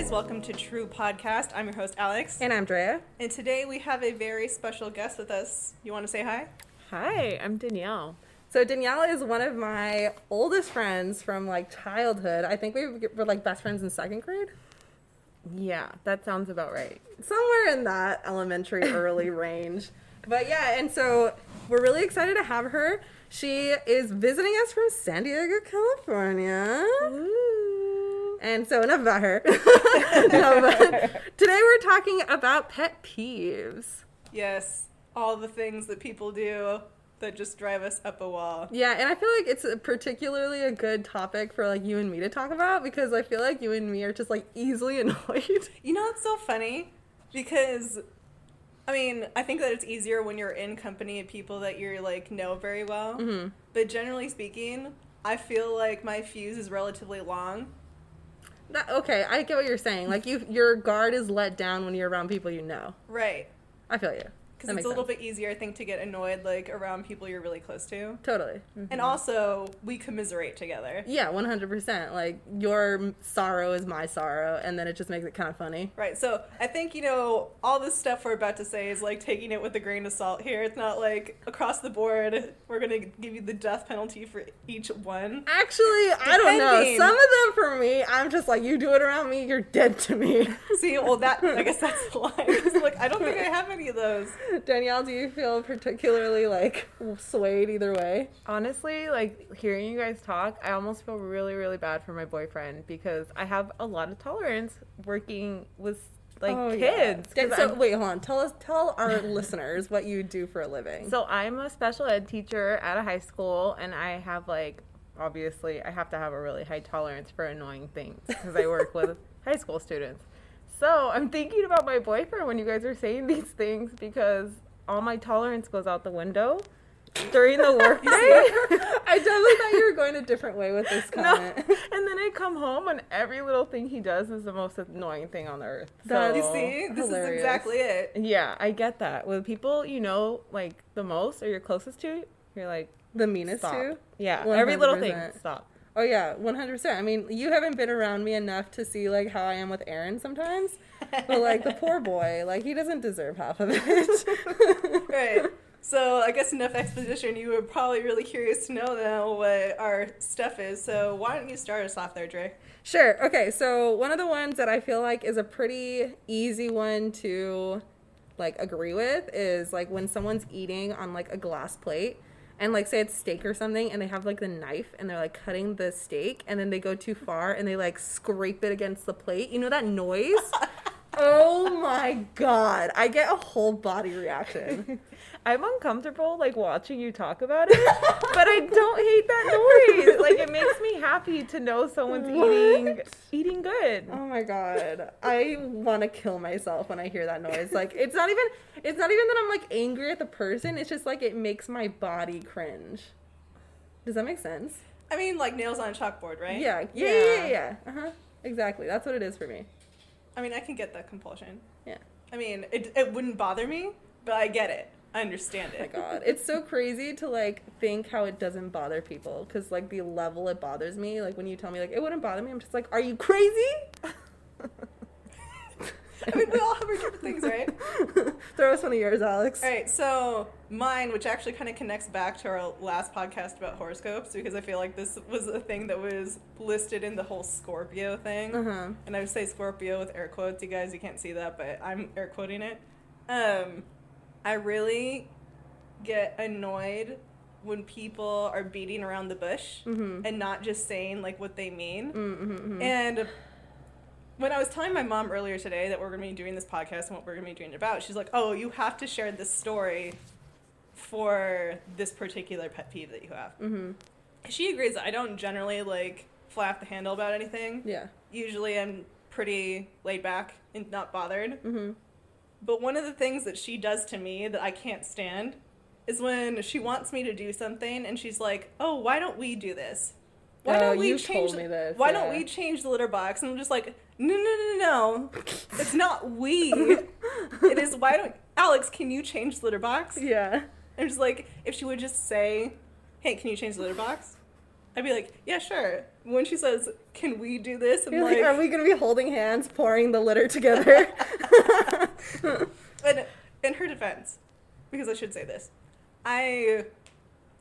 guys. Welcome to True Podcast. I'm your host, Alex. And I'm Drea. And today we have a very special guest with us. You want to say hi? Hi, I'm Danielle. So Danielle is one of my oldest friends from like childhood. I think we were like best friends in second grade. Yeah, that sounds about right. Somewhere in that elementary early range. But yeah, and so we're really excited to have her. She is visiting us from San Diego, California. And so enough about her. no, today we're talking about pet peeves. Yes, all the things that people do that just drive us up a wall. Yeah, and I feel like it's a particularly a good topic for like you and me to talk about because I feel like you and me are just like easily annoyed. You know, it's so funny because I mean, I think that it's easier when you're in company of people that you're like know very well. Mhm. But generally speaking, I feel like my fuse is relatively long. That, okay, I get what you're saying. Like you, your guard is let down when you're around people you know. Right. I feel you. Because it's a little bit easier, I think, to get annoyed like around people you're really close to. Totally. And mm-hmm. also, we commiserate together. Yeah, one hundred percent. Like your sorrow is my sorrow, and then it just makes it kind of funny. Right. So I think you know all this stuff we're about to say is like taking it with a grain of salt. Here, it's not like across the board. We're gonna give you the death penalty for each one. Actually, I don't know. Some of them for me, I'm just like, you do it around me, you're dead to me. See, well, that I guess that's the line. like, I don't think I have any of those. Danielle, do you feel particularly like swayed either way? Honestly, like hearing you guys talk, I almost feel really, really bad for my boyfriend because I have a lot of tolerance working with like Oh, yeah. So I'm- wait, hold on. Tell us, tell our listeners what you do for a living. So I'm a special ed teacher at a high school, and I have like obviously I have to have a really high tolerance for annoying things because I work with high school students. So I'm thinking about my boyfriend when you guys are saying these things because all my tolerance goes out the window during the workday. I totally thought you were going a different way with this No, comment. and then I come home and every little thing he does is the most annoying thing on earth. That's- You see, this hilarious. is exactly it. Yeah, I get that. With people you know like the most or you're closest to, you're like The meanest stop. too. Yeah, every little thing. 100%. Stop. Oh yeah, one hundred percent. I mean, you haven't been around me enough to see like how I am with Aaron sometimes, but like the poor boy, like he doesn't deserve half of it. Right. So I guess enough exposition. You were probably really curious to know now what our stuff is. So why don't you start us off there, Dre? Sure. Okay. So one of the ones that I feel like is a pretty easy one to like agree with is like when someone's eating on like a glass plate and like say it's steak or something and they have like the knife and they're like cutting the steak and then they go too far and they like scrape it against the plate. You know that noise? oh my god. I get a whole body reaction. I'm uncomfortable like watching you talk about it, but I don't hate that noise. Like it makes me happy to know someone's eating eating good. Oh my god. I want to kill myself when I hear that noise. Like it's not even it's not even that I'm like angry at the person. It's just like it makes my body cringe. Does that make sense? I mean, like nails on a chalkboard, right? Yeah. Yeah, yeah, yeah. yeah. Uh-huh. Exactly. That's what it is for me. I mean, I can get that compulsion. Yeah. I mean, it, it wouldn't bother me, but I get it. I understand Oh my it. god. It's so crazy to like think how it doesn't bother people cuz like the level it bothers me, like when you tell me like it wouldn't bother me, I'm just like, "Are you crazy?" I mean, we all have our different things, right? Throw us one of yours, Alex. All right, so mine, which actually kind of connects back to our last podcast about horoscopes, because I feel like this was a thing that was listed in the whole Scorpio thing. Uh-huh. And I would say Scorpio with air quotes. You guys, you can't see that, but I'm air quoting it. Um, I really get annoyed when people are beating around the bush Mhm. and not just saying like what they mean. Mm-hmm. And when I was telling my mom earlier today that we're going to be doing this podcast and what we're going to be doing about, she's like, "Oh, you have to share this story for this particular pet peeve that you have." Mm-hmm. She agrees that I don't generally like off the handle about anything. Yeah. Usually, I'm pretty laid back and not bothered. But one of the things that she does to me that I can't stand is when she wants me to do something and she's like, "Oh, why don't we do this? Why Oh, don't we change? told me this, why yeah. don't we change the litter box?" And I'm just like, "No, no, no, no, no. it's not we. it is why don't Alex? Can you change the litter box?" Yeah. I'm just like, if she would just say, "Hey, can you change the litter box?" I'd be like, yeah, sure. When she says, "Can we do this?" I'm You're like, like, are we gonna be holding hands, pouring the litter together? and in her defense, because I should say this, I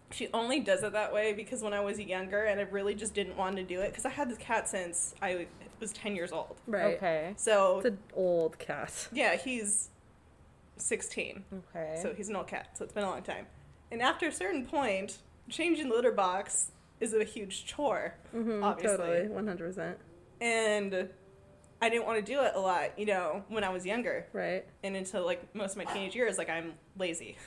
she only does it that way because when I was younger and I really just didn't want to do it because I had this cat since I was ten years old. right. Okay. So It's an old cat. yeah, he's sixteen. Okay. So he's an old cat, so it's been a long time. And after a certain point, changing the litter box is a huge chore, Mm-hmm, obviously. Totally, one hundred percent. And I didn't want to do it a lot, you know, when I was younger. Right. And until like most of my teenage years, like I'm lazy.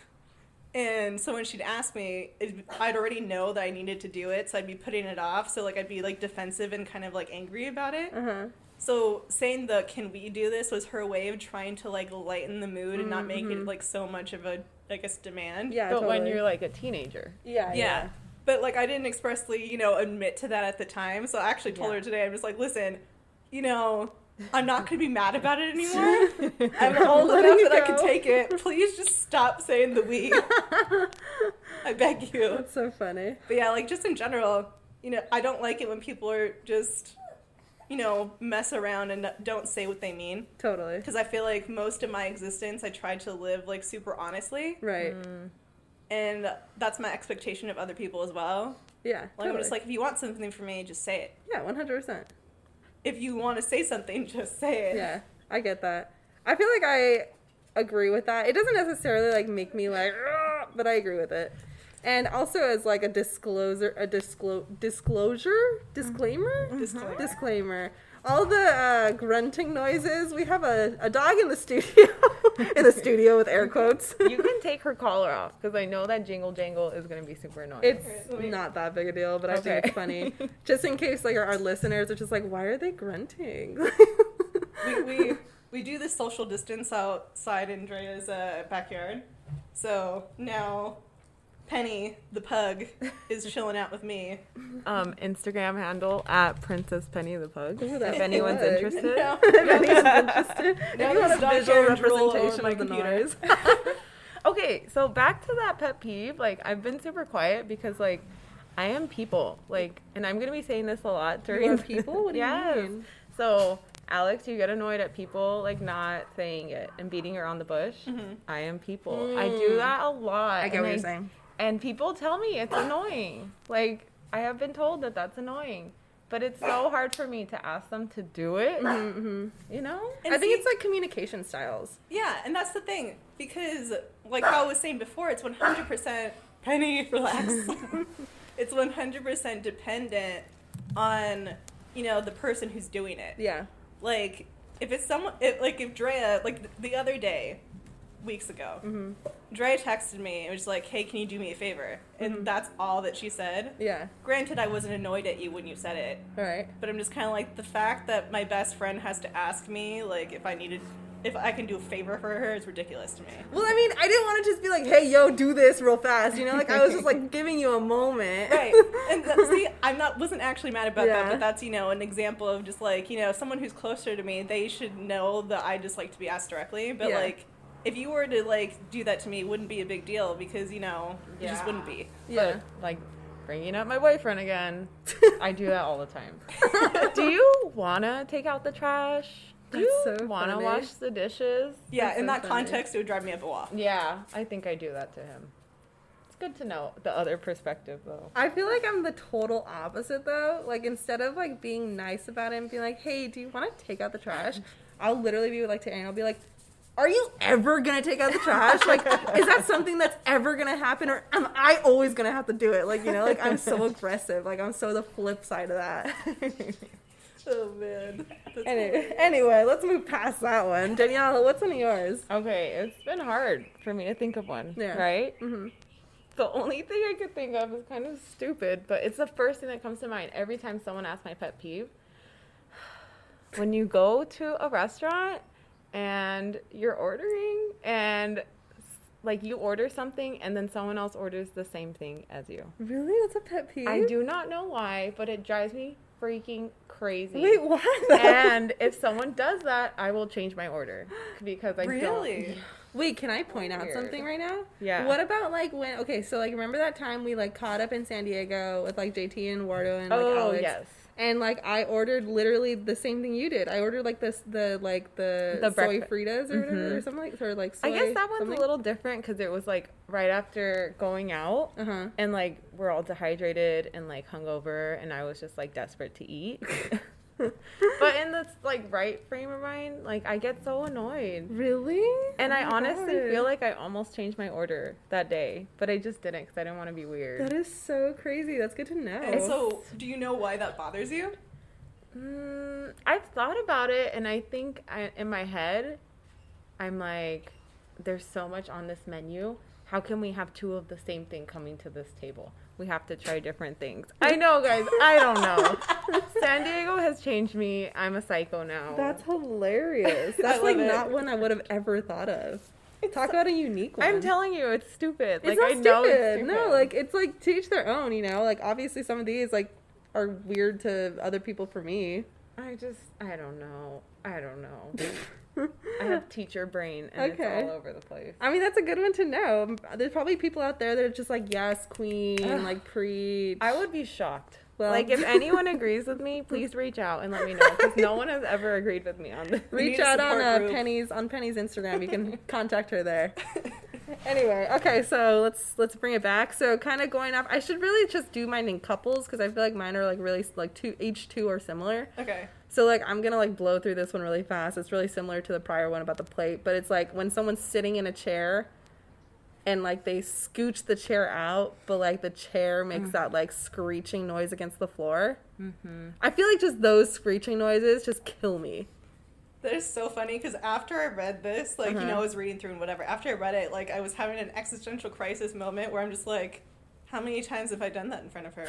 And so when she'd ask me, it, I'd already know that I needed to do it, so I'd be putting it off. So like I'd be like defensive and kind of like angry about it. Uh huh. So saying the "Can we do this?" was her way of trying to like lighten the mood and not make it like so much of a I guess demand. Yeah. but when you're like a teenager. yeah, Yeah. But like I didn't expressly, you know, admit to that at the time. So I actually told Yeah. her today, I'm just like, listen, you know, I'm not gonna be mad about it anymore. I'm old letting enough you that I can take it. Please just stop saying the we. I beg you. That's so funny. But yeah, like just in general, you know, I don't like it when people are just, you know, mess around and don't say what they mean. Totally. Because I feel like most of my existence, I tried to live like super honestly, Right. Mm. And that's my expectation of other people as well. Yeah. Like totally. I'm just like, if you want something from me, just say it. Yeah, one hundred percent. If you want to say something, just say it. Yeah, I get that. I feel like I agree with that. It doesn't necessarily like make me like, but I agree with it. And also as like a disclosure, a disclo- disclosure, disclaimer, mm-hmm. Disclaimer. disclaimer. All the uh, grunting noises. We have a, a dog in the studio, in the studio with air quotes. You can take her collar off because I know that jingle jangle is going to be super annoying. It's Alright, not that big a deal, but I think it's funny. Just in case like our, our listeners are just like, why are they grunting? we, we we do this social distance outside in Drea's uh, backyard. So now Penny, the pug, is chilling out with me. um, Instagram handle at Princess Penny the Pug. Ooh, if anyone's good. interested. Now, if anyone's interested, if you want a visual hair drool all over representation of the computer. noise. Okay, so back to that pet peeve. Like, I've been super quiet because, like, I am people. Like, and I'm gonna be saying this a lot during are people? What do you yes. mean? So, Alex, you get annoyed at people like not saying it and beating around the bush. Mhm. I am people. I do that a lot. I get and what you're saying. And people tell me it's annoying. Like, I have been told that that's annoying. But it's so hard for me to ask them to do it. hmm You know? And I think see- it's like communication styles. Yeah, and that's the thing because, like I was saying before, it's 100% Penny, relax. it's 100% dependent on you know the person who's doing it. Yeah. Like if it's someone, it, like if Drea, like the other day, weeks ago, hmm Drea texted me and was like, "Hey, can you do me a favor?" And Mhm. that's all that she said. Yeah. Granted, I wasn't annoyed at you when you said it, All right. but I'm just kind of like the fact that my best friend has to ask me like if I needed, if I can do a favor for her is ridiculous to me. Well, I mean, I didn't want to just be like, "Hey, yo, do this real fast," you know. Like I was just like giving you a moment. right and that, see i'm not wasn't actually mad about Yeah. that but that's you know an example of just like you know someone who's closer to me they should know that i just like to be asked directly but Yeah. like if you were to like do that to me it wouldn't be a big deal because you know it just wouldn't be yeah. But, like, bringing up my boyfriend again. I do that all the time. do you want to take out the trash? Do That's you so want to funny. wash the dishes? yeah That's in so that funny. context it would drive me up a wall Yeah, I think I do that to him. It's good to know the other perspective, though. I feel like I'm the total opposite though. Like instead of like being nice about it and being like, "Hey, do you want to take out the trash?" I'll literally be like to Aaron. I'll be like, "Are you ever gonna take out the trash? Like, is that something that's ever gonna happen, or am I always gonna have to do it? Like, you know, like I'm so aggressive. Like I'm so the flip side of that." oh man That's anyway, anyway, let's move past that one. Danielle, what's one of yours? Okay, it's been hard for me to think of one, Yeah. right? Mm-hmm. The only thing I could think of is kind of stupid, but it's the first thing that comes to mind every time someone asks my pet peeve. When you go to a restaurant and you're ordering and like you order something and then someone else orders the same thing as you. Really, that's a pet peeve. I do not know why, but it drives me freaking crazy. Wait, what? and if someone does that, I will change my order because I Really? don't. Wait, can I point out something right now? Yeah. What about like when? Okay, so like remember that time we like caught up in San Diego with like JT and Wardo and like oh Alex. yes. And like I ordered literally the same thing you did. I ordered like this the like the, The soy breakfa- fritas or whatever Mhm. or something like or like soy I guess that one's something. a little different because it was like right after going out. Uh huh. and like we're all dehydrated and like hungover and i was just like desperate to eat but in this like right frame of mind like i get so annoyed Really? and Oh i honestly God. feel like i almost changed my order that day but i just didn't because i didn't want to be weird that is so crazy. That's good to know. And so, do you know why that bothers you? mm, i've thought about it and i think I, in my head i'm like there's so much on this menu how can we have two of the same thing coming to this table we have to try different things i know guys i don't know san diego has changed me i'm a psycho now That's hilarious. That's like it. not one I would have ever thought of. Talk about a unique one. i'm telling you it's stupid it's like not i know stupid. it's stupid. No, like it's like to each their own. You know, like obviously some of these like are weird to other people. For me, i just i don't know i don't know i have teacher brain and Okay. it's all over the place I mean that's a good one to know. There's probably people out there that are just like yes, queen, Ugh. like preach. I would be shocked. Well- like if anyone agrees with me, please reach out and let me know because no one has ever agreed with me on this. Reach out on uh. Penny's on Penny's Instagram. You can contact her there. Anyway, okay, so let's let's bring it back. So kind of going off, I should really just do mine in couples because I feel like mine are like really like two each two are similar. Okay. So like I'm gonna like blow through this one really fast. It's really similar to the prior one about the plate, but it's like when someone's sitting in a chair and like they scooch the chair out, but like the chair makes that like screeching noise against the floor. Mm-hmm. I feel like just those screeching noises just kill me. That is so funny because after I read this, like, you Uh-huh. know, I was reading through and whatever. After I read it, like, I was having an existential crisis moment where I'm just like, how many times have I done that in front of her?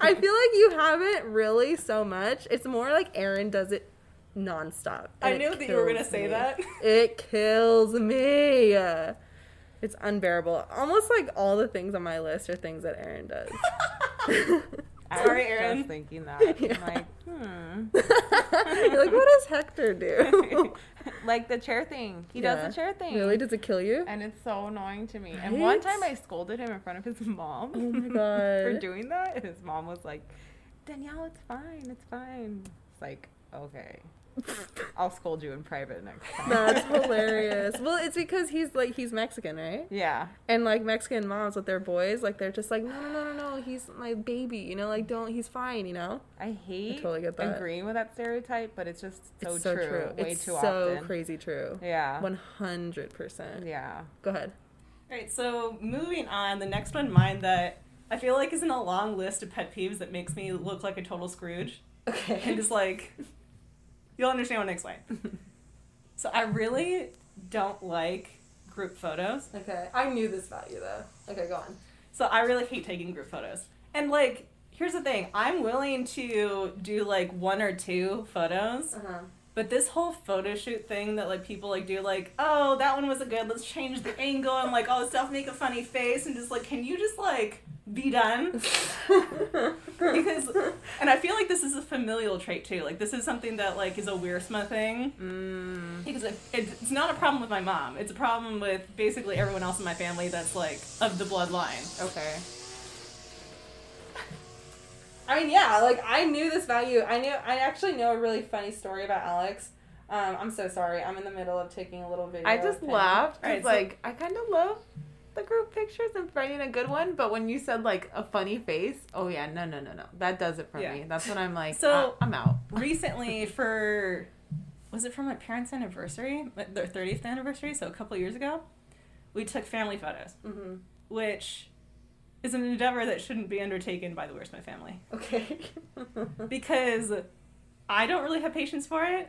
I feel like you haven't really so much. It's more like Aaron does it nonstop. I knew that you were going to say me. that. It kills me. It's unbearable. Almost like all the things on my list are things that Aaron does. I Sorry, was Aaron. Just thinking that. Yeah. I'm like, hmm. You're like, what does Hector do? like the chair thing. He Yeah. does the chair thing. really? Does it kill you? And it's so annoying to me. And one time I scolded him in front of his mom Oh my for doing that. And his mom was like, Danielle, it's fine. It's fine. It's like, okay. I'll scold you in private next time. That's hilarious. Well, it's because he's like he's Mexican, right? Yeah. And like Mexican moms with their boys, like they're just like, no, no, no, no, no, he's my baby, you know, like don't, he's fine, you know. I hate totally get that. agreeing with that stereotype, but it's just so, it's so true. true. Way it's too so often. crazy true. Yeah. One hundred percent. Yeah. Go ahead. Right, so moving on, the next one, mine that I feel like is in a long list of pet peeves that makes me look like a total Scrooge. Okay. And Okay. just like, you'll understand when I explain. so I really don't like group photos. Okay. I knew this about you though. Okay, go on. So I really hate taking group photos. And like, here's the thing I'm willing to do like one or two photos. Uh huh. But this whole photo shoot thing that like people like do like, oh, that one was a good, let's change the angle and like all this stuff, make a funny face and just like, can you just like be done? because and I feel like this is a familial trait too. Like this is something that like is a Wiersma thing. Mm. Because it, it's not a problem with my mom. It's a problem with basically everyone else in my family that's like of the bloodline. Okay. I mean, yeah, like I knew this value. I knew. I actually know a really funny story about Alex. Um, I'm so sorry. I'm in the middle of taking a little video. I just laughed. laughed. 'cause, Alright, so- like, I kind of love the group pictures and finding a good one, but when you said, like, a funny face, oh, yeah, no, no, no, no. That does it for Yeah. me. That's when I'm like, So- so I'm out. Recently, for was it for my parents' anniversary, their 30th anniversary, so a couple years ago, we took family photos, Mhm. which is an endeavor that shouldn't be undertaken by the Wiersma Family. Okay. because I don't really have patience for it,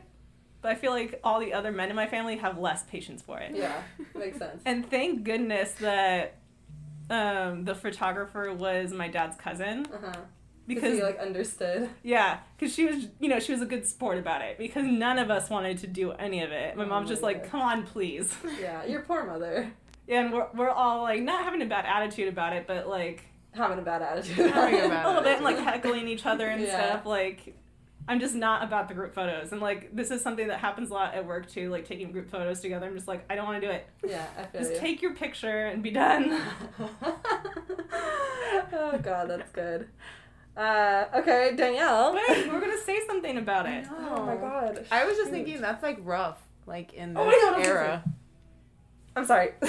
but I feel like all the other men in my family have less patience for it. yeah, makes sense. And thank goodness that um, the photographer was my dad's cousin Uh huh. because Because he like understood. yeah, because she was you know she was a good sport about it because none of us wanted to do any of it. My Oh mom's my just like, come on, please. Yeah, your poor mother yeah, and we're we're all like not having a bad attitude about it, but like having a bad attitude. Having a bad a little bit and like heckling each other and Yeah. stuff like. I'm just not about the group photos. And like this is something that happens a lot at work too, like taking group photos together. I'm just like, I don't want to do it. Yeah, I feel Just you. take your picture and be done. oh god, that's good. Uh, okay, Danielle. Wait, we're gonna say something about it. Oh my god. I was just Shoot. thinking that's like rough, like in this Oh my God, I was era. I'm sorry. I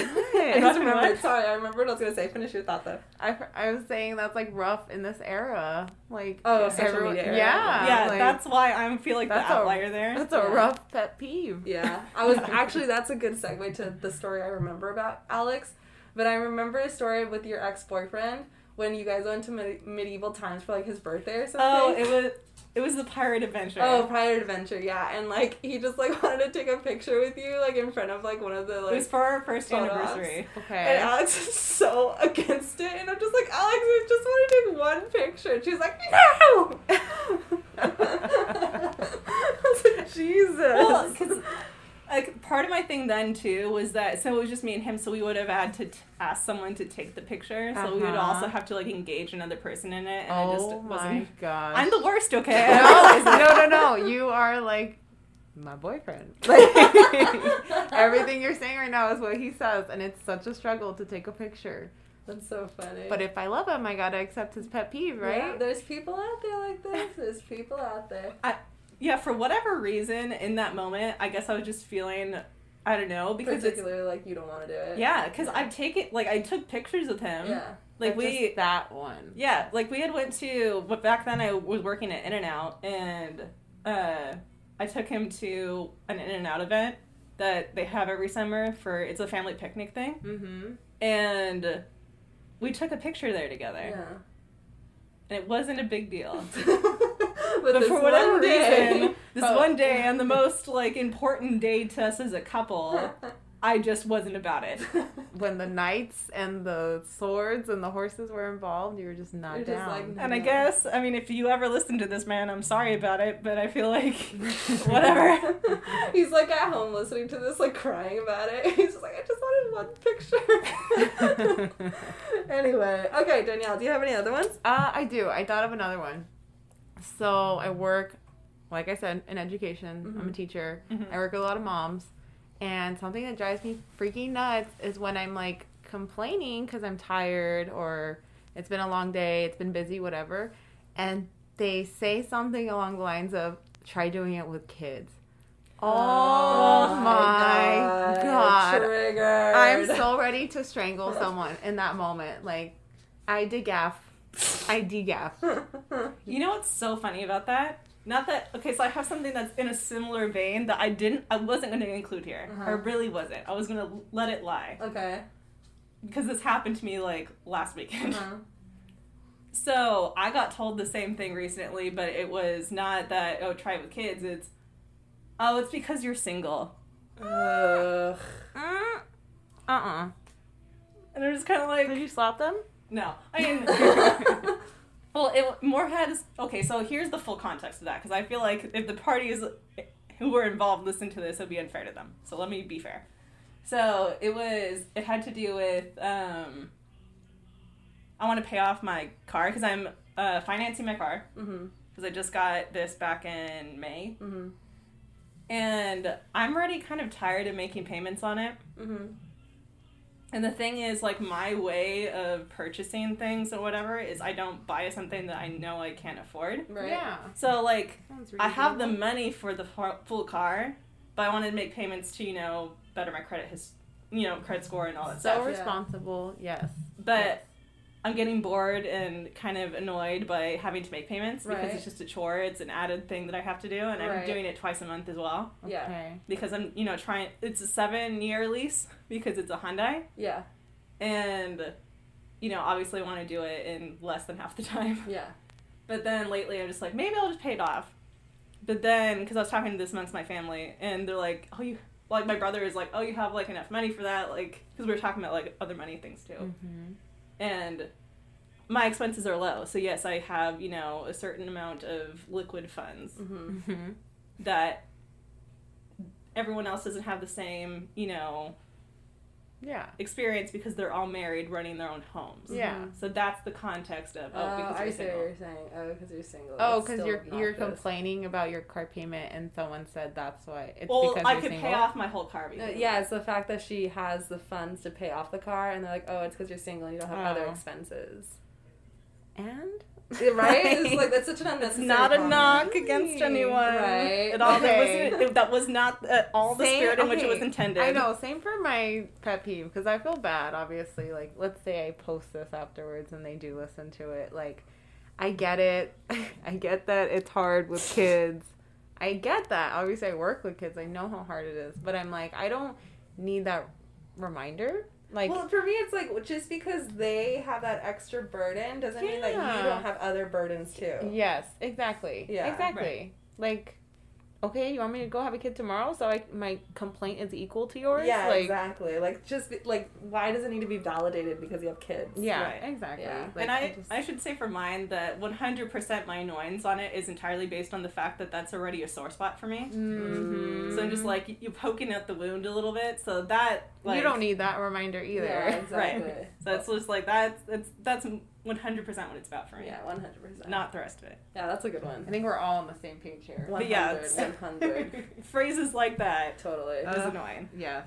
Nothing just remembered. Sorry, I remembered what I was gonna say. Finish your thought though. I, I was saying that's like rough in this era, like Oh, social everyone- media era. Yeah, yeah, like, that's why I feel like That's the a- outlier there. that's a Yeah. rough pet peeve. Yeah, I was actually that's a good segue to the story I remember about Alex. But I remember a story with your ex boyfriend when you guys went to med- medieval times for like his birthday or something. oh, it was it was the pirate adventure. Oh, Pirate Adventure, yeah, and like he just like wanted to take a picture with you, like in front of like one of the like. it was for our first photo anniversary. Okay. And Alex is so against it, and I'm just like, Alex, we just want to take one picture. And she's like, no. I was like, Jesus. Well, because like part of my thing then too was that so it was just me and him, so we would have had to t- ask someone to take the picture, so we would Uh-huh. also have to like engage another person in it, and I oh just my wasn't. gosh. I'm the worst, okay? no, I realize it. no, no, no. You are like my boyfriend. Like everything you're saying right now is what he says, and it's such a struggle to take a picture. That's so funny. But if I love him, I gotta accept his pet peeve, right? Yeah, right? there's people out there like this. There's people out there. Yeah, for whatever reason, in that moment, I guess I was just feeling, I don't know, because it's Particularly like you don't want to do it. yeah, because I've taken like I took pictures with him. Yeah. Like But we just that one. Yeah, like we had went to but back then I was working at In-N-Out and uh I took him to an In-N-Out event that they have every summer for it's a family picnic thing. Mm-hmm. And we took a picture there together. Yeah. And it wasn't a big deal. but But this for whatever one day- reason, this Oh. one day on the most like important day to us as a couple, I just wasn't about it. When the knights and the swords and the horses were involved, you were just not You're just down. like, And I guess, I mean, if you ever listen to this, man, I'm sorry about it, but I feel like whatever. He's like at home listening to this, like crying about it. He's just like, I just wanted one picture. anyway, okay, Danielle, do you have any other ones? Uh, I do. I thought of another one. So I work, like I said, in education. I'm a Mhm. teacher. Mhm. I work with a lot of moms. And something that drives me freaking nuts is when I'm like complaining because I'm tired or it's been a long day, it's been busy, whatever. And they say something along the lines of, try doing it with kids. Oh, my God. Triggered. I'm so ready to strangle someone in that moment. Like, I degaff. I degaff. You know what's so funny about that? Not that okay, so I have something that's in a similar vein that I didn't, I wasn't going to include here. Uh-huh. I really wasn't. I was going to let it lie okay. because this happened to me like last weekend. Uh-huh. So I got told the same thing recently, but it was not that oh try it with kids. It's oh it's because you're single, Ugh. Uh uh. and I'm just kind of like Did you slap them? No. I mean, well, it more has okay. So here's the full context of that because I feel like if the parties who were involved listen to this, it would be unfair to them. So let me be fair. So it was it had to do with um. I want to pay off my car because I'm uh, financing my car mm-hmm. because I just got this back in May. Mm-hmm. and I'm already kind of tired of making payments on it. Mm-hmm. And the thing is, like, my way of purchasing things or whatever is I don't buy something that I know I can't afford. Right. Yeah. So, like, I have the money for the full car, but I wanted to make payments to, you know, better my credit, his, you know, credit score and all that So stuff. responsible, yes. But I'm getting bored and kind of annoyed by having to make payments because Right. it's just a chore. It's an added thing that I have to do, and I'm Right. doing it twice a month as well. Yeah. Okay. because I'm you know trying. It's a seven year lease because it's a Hyundai, Yeah. and you know obviously I want to do it in less than half the time. Yeah. But then lately I'm just like maybe I'll just pay it off. But then because I was talking to this amongst my family, and they're like, oh you like my brother is like, oh you have like enough money for that, like because we were talking about like other money things too, Mm-hmm. And my expenses are low, so yes I have you know a certain amount of liquid funds Mm-hmm. Mm-hmm. that everyone else doesn't have the same, you know, Yeah. experience because they're all married, running their own homes. Yeah. So that's the context of oh, Oh, because I you're see single. what you're saying. Oh, because you're single. Oh, because you're you're this. complaining about your car payment, and someone said that's why it's Well, because I you're could single. pay off my whole car. Uh, because of yeah, it's the fact that she has the funds to pay off the car, and they're like, "Oh, it's because you're single and you don't have other Oh. expenses." And right? It's like that's such an It's unnecessary. not a comment. knock against anyone. Right. At all, Okay. that, was, that was not at all the Same- spirit in which it was intended. I know, same for my pet peeve because I feel bad. Obviously, like let's say I post this afterwards and they do listen to it. Like, I get it. I get that it's hard with kids. I get that. Obviously, I work with kids. I know how hard it is. But I'm like, I don't need that reminder. Like, well, for me, it's like just because they have that extra burden doesn't mean that you don't have other burdens too. yes, exactly. Yeah, exactly. Like, okay, you want me to go have a kid tomorrow? So I my complaint is equal to yours. Yeah, like, exactly. Like, just be, like, why does it need to be validated because you have kids? Yeah, Right. exactly. Yeah. Like, and I, just- I should say for mine that 100% my annoyance on it is entirely based on the fact that that's already a sore spot for me. Mhm. So I'm just like you're poking at the wound a little bit. So that like you don't need that reminder either. Yeah, exactly. Right. So it's just like that's that's that's 100% what it's about for me. Yeah, one hundred percent. Not the rest of it. Yeah, that's a good one. I think we're all on the same page here. One But yeah, hundred. it's- One hundred. phrases like that Totally. is Uh, annoying. Yes.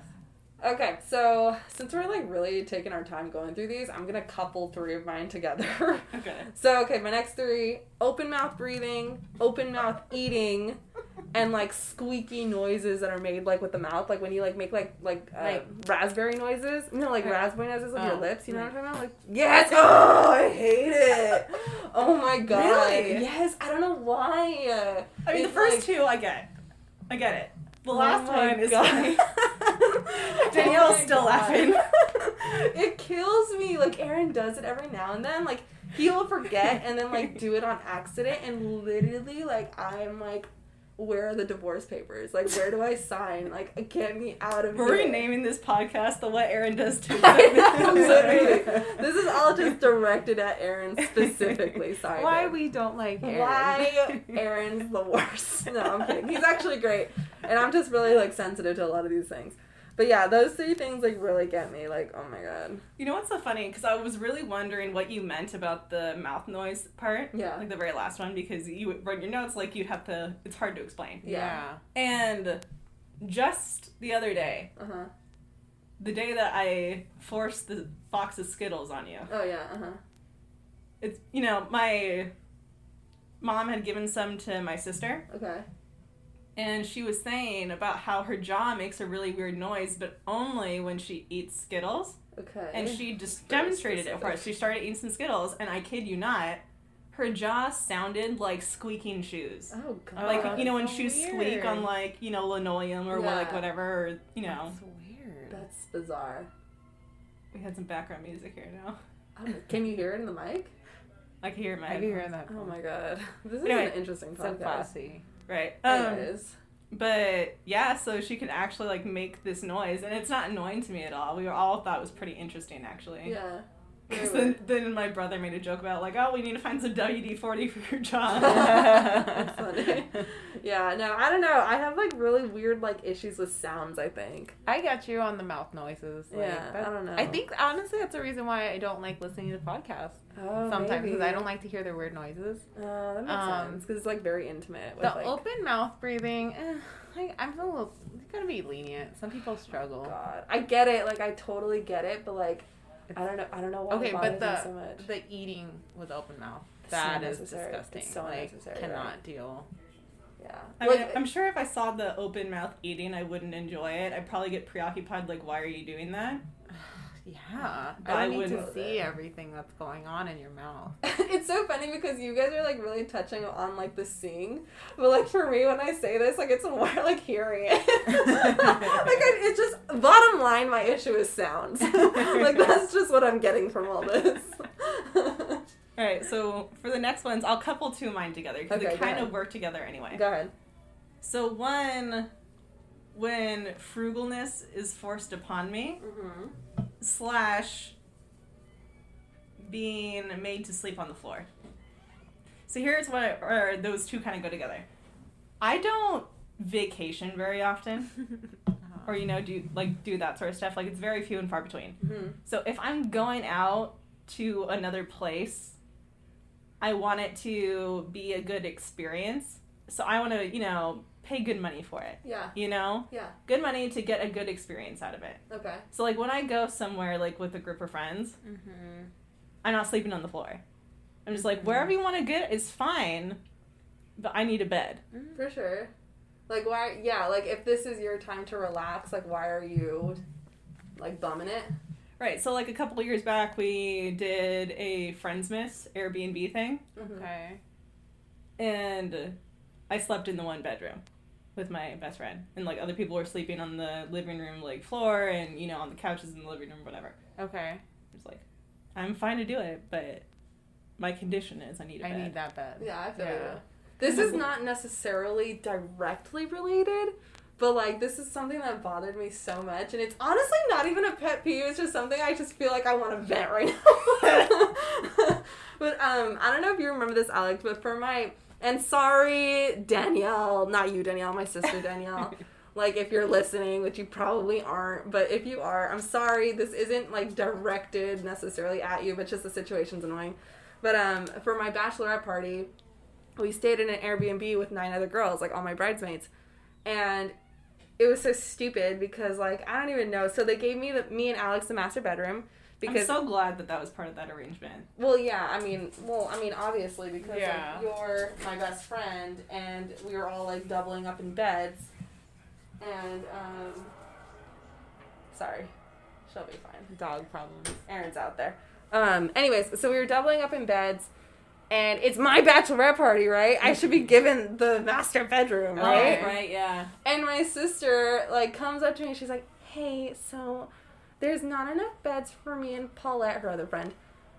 Okay, so since we're like really taking our time going through these, I'm gonna couple three of mine together. Okay. so okay, my next three: open mouth breathing, open mouth eating, and like squeaky noises that are made like with the mouth, like when you like make like like, uh, Like- raspberry noises. You know, like raspberry noises with your Oh, lips. You know what I'm talking about? Like yes. Oh, I hate it. Oh my god. Really? Yes. I don't know why. I mean, the first like- two I get. I get it. The Oh last my one is God. Oh Danielle's still God. laughing. it kills me. Like Aaron does it every now and then. Like he'll forget and then like do it on accident and literally like I'm like where are the divorce papers? Like where do I sign? Like get me out of We're here. renaming this podcast the What Aaron Does Too. I know, I'm sorry. literally. This is all just directed at Aaron specifically. Sorry. Why babe. we don't like Aaron. Why Aaron's the worst. No, I'm kidding. He's actually great. And I'm just really like sensitive to a lot of these things. But yeah, those three things like really get me. Like, oh my god. You know what's so funny? Because I was really wondering what you meant about the mouth noise part. Yeah. Like the very last one, because you would write your notes like you'd have to. It's hard to explain. Yeah. And just the other day, Uh huh. the day that I forced the box of Skittles on you, Oh yeah. Uh huh. it's you know my mom had given some to my sister, Okay. And she was saying about how her jaw makes a really weird noise, but only when she eats Skittles. Okay. And she just demonstrated it for us. She started eating some Skittles, and I kid you not, her jaw sounded like squeaking shoes. Oh god. like you know when so shoes weird. squeak on like you know linoleum or Yeah. like whatever, or you know. That's weird. That's bizarre. We had some background music here now. Can you hear it in the mic? I can hear it in my I can hear headphones. that. Oh my god. This is Anyway, an interesting podcast. So podcast. classy. Right. Um, Anyways. but yeah, so she can actually like make this noise, and it's not annoying to me at all. We all thought it was pretty interesting actually. Yeah. Because then, then my brother made a joke about like, oh, we need to find some WD forty for your job. That's funny. Yeah, no, I don't know. I have like really weird like issues with sounds, I think. I got you on the mouth noises. Like, Yeah, I don't know. I think honestly that's the reason why I don't like listening to podcasts Oh, sometimes because I don't like to hear their weird noises. Oh, that makes Um, sense because it's like very intimate. With, The like, open mouth breathing, eh, I, I'm a little. You gotta be lenient. Some people struggle. God, I get it. Like I totally get it, but like I don't know. I don't know why. Okay, it but the me so much. the eating with open mouth It's so that is disgusting. It's so like unnecessary, cannot right? deal. Yeah. I like, I'm sure if I saw the open mouth eating, I wouldn't enjoy it. I'd probably get preoccupied. Like, why are you doing that? Yeah, I I need to see everything that's going on in your mouth. it's so funny because you guys are like really touching on like the seeing, but like for me when I say this, like it's more like hearing it. like I, it's just bottom line, my issue is sounds. like that's just what I'm getting from all this. All right, so for the next ones, I'll couple two of mine together because Okay, they kind of work together anyway. Go ahead. So one, when frugalness is forced upon me, Mm-hmm. Slash being made to sleep on the floor. So here's what, or those two kind of go together. I don't vacation very often. or you know do like do that sort of stuff. Like it's very few and far between. Mhm. So if I'm going out to another place, I want it to be a good experience. So I want to, you know, pay good money for it. Yeah. You know, Yeah. good money to get a good experience out of it. Okay. So like when I go somewhere like with a group of friends, Mm-hmm. I'm not sleeping on the floor. I'm just like wherever you want to get is fine, but I need a bed. For sure. Like why? Yeah. Like if this is your time to relax, like why are you like bumming it? Right. So like a couple of years back, we did a friends miss Airbnb thing, Mm-hmm. Okay. and I slept in the one bedroom with my best friend, and like other people were sleeping on the living room like floor, and you know on the couches in the living room, whatever. Okay. It's like I'm fine to do it, but my condition is I need a I bed. I need that bed. Yeah, I feel Yeah. you. This is not necessarily directly related, but like this is something that bothered me so much, and it's honestly not even a pet peeve. It's just something I just feel like I want to vent right now. but um, I don't know if you remember this, Alex, but for my and sorry, Danielle, not you, Danielle, my sister Danielle. like if you're listening, which you probably aren't, but if you are, I'm sorry. This isn't like directed necessarily at you, but just the situation's annoying. But um, for my bachelorette party, we stayed in an Airbnb with nine other girls, like all my bridesmaids, and it was so stupid because like I don't even know. So they gave me the me and Alex the master bedroom I'm so glad that that was part of that arrangement. well yeah I mean well I mean obviously because Yeah. like, you're my best friend and we were all like doubling up in beds, and um, sorry, she'll be fine. Dog problems. Aaron's out there. Um, anyways, so we were doubling up in beds, and it's my bachelorette party, right? I should be given the master bedroom, right? Okay. right, yeah. And my sister like comes up to me. She's like, "Hey, so there's not enough beds for me and Paulette, her other friend,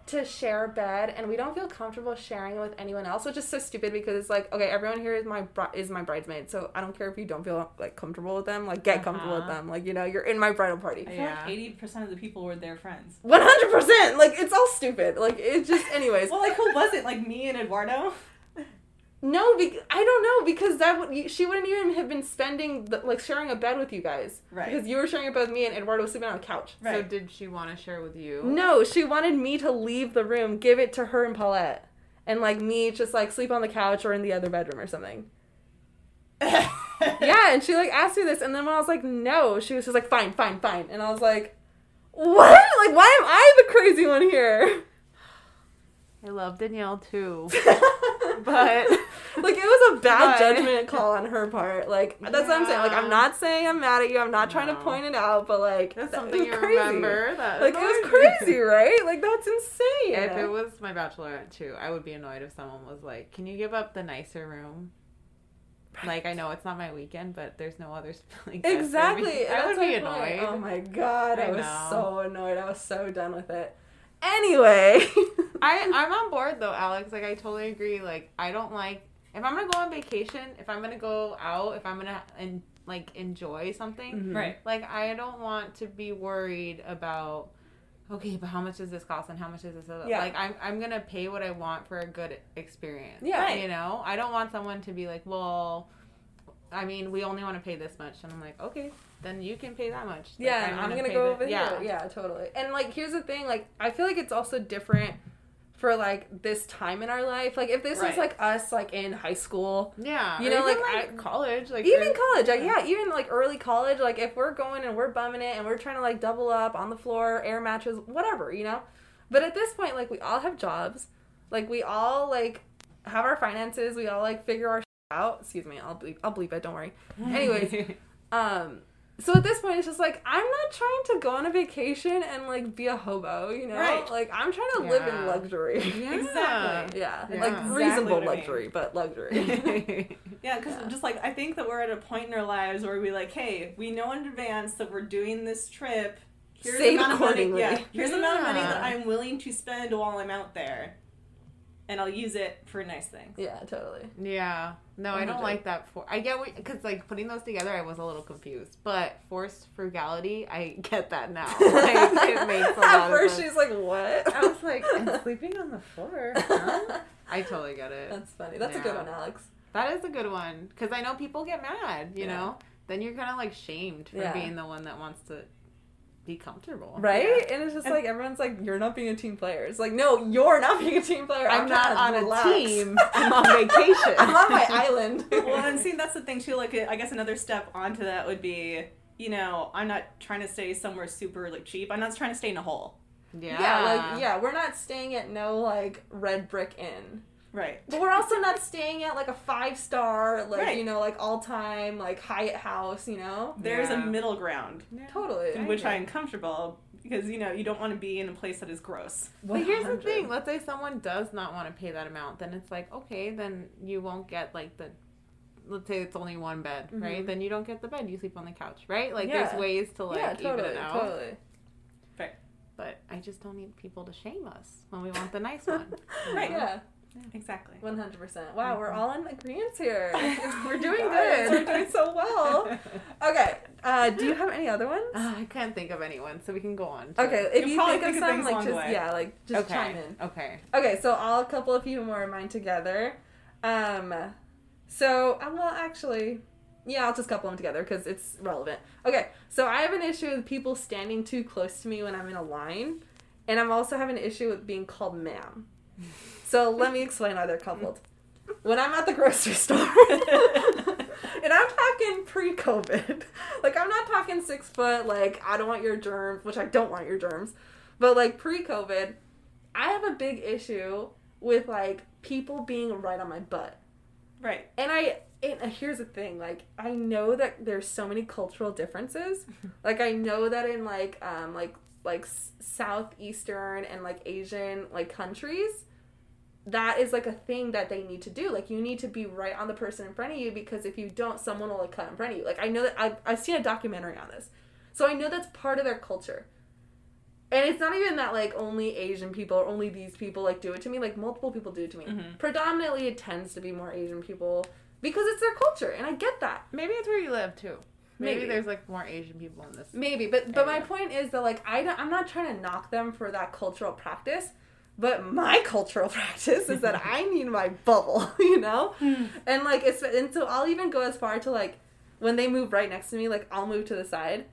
to share a bed, and we don't feel comfortable sharing it with anyone else." Which is so stupid because it's like, okay, everyone here is my bri- is my bridesmaid, so I don't care if you don't feel like comfortable with them. Like, get comfortable with Uh-huh. them. Like, you know, you're in my bridal party. I feel Yeah. like eighty percent of the people were their friends. One hundred percent. Like, it's all stupid. Like, it's just, anyways. Well, like who was it? Like me and Eduardo. No, be- I don't know because that would she wouldn't even have been spending the, like sharing a bed with you guys, Right. Because you were sharing a bed with me and Eduardo was sleeping on a couch. So did she want to share with you? No, she wanted me to leave the room, give it to her and Paulette, and like me just like sleep on the couch or in the other bedroom or something. Yeah, and she like asked me this, and then when I was like, no, she was just like, fine, fine, fine, and I was like, what? Like, why am I the crazy one here? I love Danielle too. but like it was a bad But- judgment call on her part. Like that's what I'm saying. Like I'm not saying I'm mad at you. I'm not trying to point it out, but like That's that something you crazy. remember. That Like it was crazy, right? Like that's insane. If it was my bachelorette too, I would be annoyed if someone was like, "Can you give up the nicer room?" Like I know it's not my weekend, but there's no other like bed for me." exactly. I would be point. annoyed. Oh my god, I, I was know. so annoyed. I was so done with it. Anyway, I I'm on board though, Alex. Like I totally agree. Like I don't like if I'm gonna go on vacation, if I'm gonna go out, if I'm gonna and like enjoy something, Mhm. Right. like I don't want to be worried about. Okay, but how much does this cost and how much is this? Yeah. Like I'm I'm gonna pay what I want for a good experience. Yeah. Right. You know, I don't want someone to be like, well, I mean, we only want to pay this much, and I'm like, okay, then you can pay that much. Like, Yeah, and I'm gonna pay go the- over yeah. Yeah, totally. And like, here's the thing. Like, I feel like it's also different for like this time in our life. Like, if this was like us, like in high school, Yeah, You know, like, I- college, like even college, like yeah, even like early college. Like, if we're going and we're bumming it and we're trying to like double up on the floor, air matches, whatever, you know. But at this point, like, we all have jobs. Like, we all like have our finances. We all like figure our shit out. Excuse me, I'll bleep. I'll bleep it. Don't worry. Anyways, um so at this point it's just like i'm not trying to go on a vacation and like be a hobo you know Right. like i'm trying to live in luxury Yeah. Exactly. yeah, Yeah. like Exactly reasonable what I mean. luxury but luxury Yeah, because Yeah. just like I think that we're at a point in our lives where we like, hey, we know in advance that we're doing this trip. Here's Save the amount of money. accordingly. Yeah, here's the amount of money that I'm willing to spend while I'm out there, and I'll use it for nice things. yeah totally Yeah. No, I don't like that. For I get what because like putting those together, I was a little confused. But forced frugality, I get that now. Like it makes a lot at of first sense. she's like what I was like, and sleeping on the floor. Huh? I totally get it. that's funny that's a good Yeah. one alex That is a good one because I know people get mad. You Yeah. know, then you're kind of like shamed for Yeah. being the one that wants to be comfortable. Right? And it's just And- like everyone's like, you're not being a team player. It's like, no, you're not being a team player. I'm, not on to a team. I'm on vacation. I'm on my island. well, and see, that's the thing too. Like, I guess another step onto that would be, you know, I'm not trying to stay somewhere super like cheap. I'm not trying to stay in a hole. Yeah. yeah, like yeah, we're not staying at no like red brick inn. Right. But we're also not staying at like a five star, like Right. you know, like all time like Hyatt house, you know? There's Yeah. a middle ground Yeah. Totally. in which I am comfortable because you know you don't want to be in a place that is gross. But here's the thing. Let's say someone does not want to pay that amount, then it's like, okay, then you won't get like the. Let's say it's only one bed, right? Mhm. Then you don't get the bed. You sleep on the couch, right? Like Yeah. there's ways to like yeah, even it out. totally. But I just don't need people to shame us when we want the nice one. Right. Yeah, Exactly. one hundred percent. Wow, we're all in agreement here. We're doing good. We're doing so well. Okay, uh, do you have any other ones? Ah, I can't think of anyone, so we can go on. to- Okay, if You'll you probably think of think of some, like along the just way. yeah, like just okay. chime in. Okay. Okay, so I'll a couple of few more of mine together. Um, so uh, well, actually, yeah, I'll just couple them together because it's relevant. Okay, so I have an issue with people standing too close to me when I'm in a line, and I'm also having an issue with being called ma'am. So let me explain why they're coupled. When I'm at the grocery store, and I'm talking pre-COVID, like I'm not talking six foot, like I don't want your germs, which I don't want your germs, but like pre-COVID, I have a big issue with like people being right on my butt. Right. And I and uh, here's the thing, like I know that there's so many cultural differences. like I know that in like um like like southeastern and like Asian like countries that is like a thing that they need to do. Like you need to be right on the person in front of you because if you don't someone will like cut in front of you. Like I know that I've, I've seen a documentary on this. So I know that's part of their culture. And it's not even that like only Asian people or only these people like do it to me. Like multiple people do it to me. Mhm. Predominantly, it tends to be more Asian people because it's their culture, and I get that. Maybe it's where you live too. Maybe, Maybe. there's like more Asian people in this. Maybe, but but my point is that like I don't, I'm not trying to knock them for that cultural practice, but my cultural practice is that I need my bubble, you know, hmm. and like it's and so I'll even go as far to like when they move right next to me, like I'll move to the side.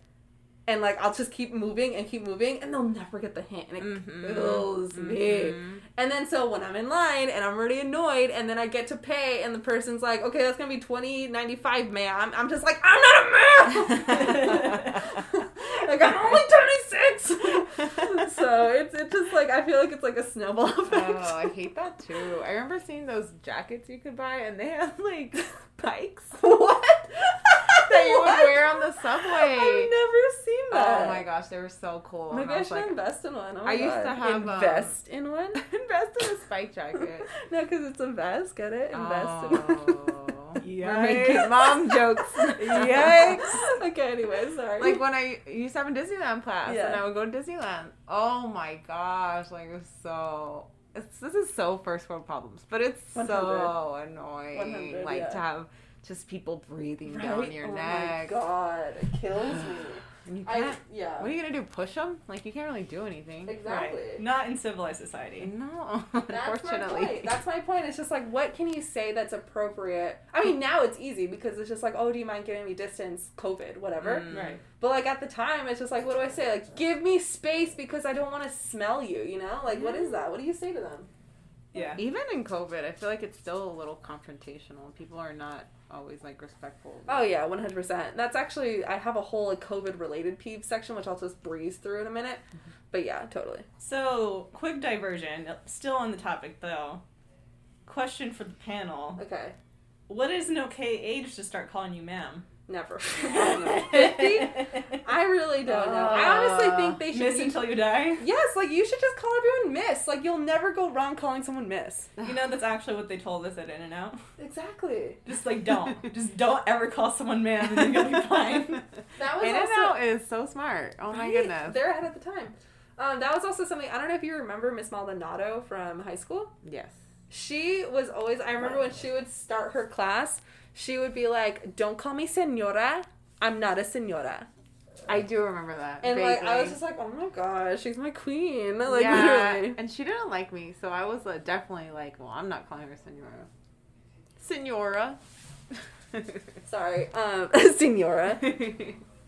And like I'll just keep moving and keep moving, and they'll never get the hint, and it Mhm. kills me. Mhm. And then so when I'm in line and I'm already annoyed and then I get to pay and the person's like, okay, that's gonna be twenty ninety five, ma'am. I'm just like, I'm not a ma'am. like I'm only twenty six. so it's it's just like I feel like it's like a snowball effect. Oh, I hate that too. I remember seeing those jackets you could buy, and they had like spikes what? that you would wear on the subway. I've never seen that. Oh my gosh, they were so cool. Maybe And I was should like, invest in one. Oh I used to have, um, invest in one. invest in a spike jacket. no, because it's a vest. Get it? Invest in one. Oh. We're making mom jokes. Yikes. okay. Anyway, sorry. Like when I used to have a Disneyland class, and I would go to Disneyland. Oh my gosh, like it was so. It's, this is so first world problems, but it's 100. so annoying. like yeah. to have just people breathing Right? down your oh neck. Oh my god, it kills me. And you can't. yeah. What are you gonna do? Push them? Like you can't really do anything. Exactly. Right. Not in civilized society. No, That's my unfortunately. point. That's my point. It's just like, what can you say that's appropriate? I mean, now it's easy because it's just like, oh, do you mind giving me distance? COVID, whatever. Mm. Right. But like at the time, it's just like, what do I say? Like, give me space because I don't want to smell you. You know, like, what is that? What do you say to them? Yeah. Even in COVID, I feel like it's still a little confrontational. People are not always like respectful. Oh yeah, one hundred percent. That's actually I have a whole like, COVID related peeve section, which I'll just breeze through in a minute. Mm-hmm. But yeah, totally. So, quick diversion. Still on the topic though. Question for the panel: Okay, What is an okay age to start calling you ma'am? Never. Fifty. I really don't know. I honestly think they should. miss be- until you die. Yes, like you should just call everyone Miss. Like you'll never go wrong calling someone Miss. You know that's actually what they told us at In-N-Out. Exactly. Just like don't, just don't ever call someone man, and you're gonna be fine. That was In-N-Out is so smart. Oh my Right? goodness. They're ahead of the time. Um, that was also something I don't know if you remember Miss Maldonado from high school. Yes. She was always. I remember when she would start her class, she would be like, "Don't call me senora. I'm not a senora." I do remember that. And like I was just like, "Oh my gosh, she's my queen!" Like yeah, literally. and she didn't like me, so I was uh, definitely like, well, I'm not calling her senora. Senora. Sorry, um, Senora.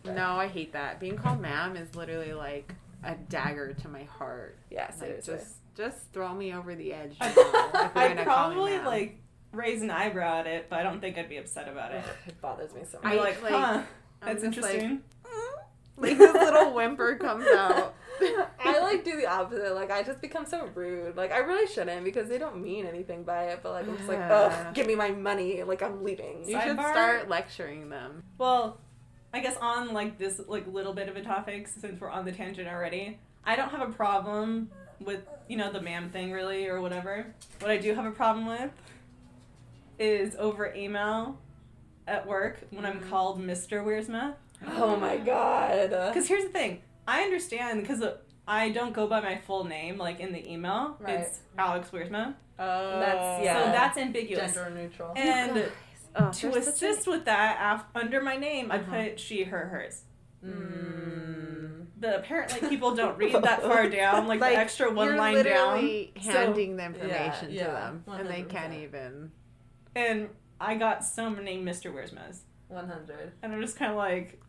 no, I hate that. Being called ma'am is literally like a dagger to my heart. Yeah, Like, seriously. just just throw me over the edge. I- now if you're I'd call me probably ma'am. like raise an eyebrow at it, but I don't think I'd be upset about it. It bothers me so I'd much. be I, like, like, huh, I'm that's just like- interesting. like this little whimper comes out. I like do the opposite. Like I just become so rude. Like I really shouldn't because they don't mean anything by it. But like I'm just like, Yeah. ugh, give me my money. Like I'm leaving. You should start lecturing them. Well, I guess on like this like little bit of a topic since we're on the tangent already, I don't have a problem with you know the ma'am thing really or whatever. What I do have a problem with is over email at work when I'm Mhm. called Mr. Wiersma. Oh my god. Because here's the thing, I understand because I don't go by my full name like in the email. Right. It's Alex Wiersma, Oh, That's- yeah. so that's ambiguous. Gender neutral. And Oh, to there's such assist with that, af- under my name, I Uh-huh. put she, her, hers. Mm. But apparently, people don't read that far down, like, Like, the extra one You're line down. literally So- handing the information yeah, to them, and they can't even. And I got so many Mr. Wiersmas. 100. And I'm just kind of like,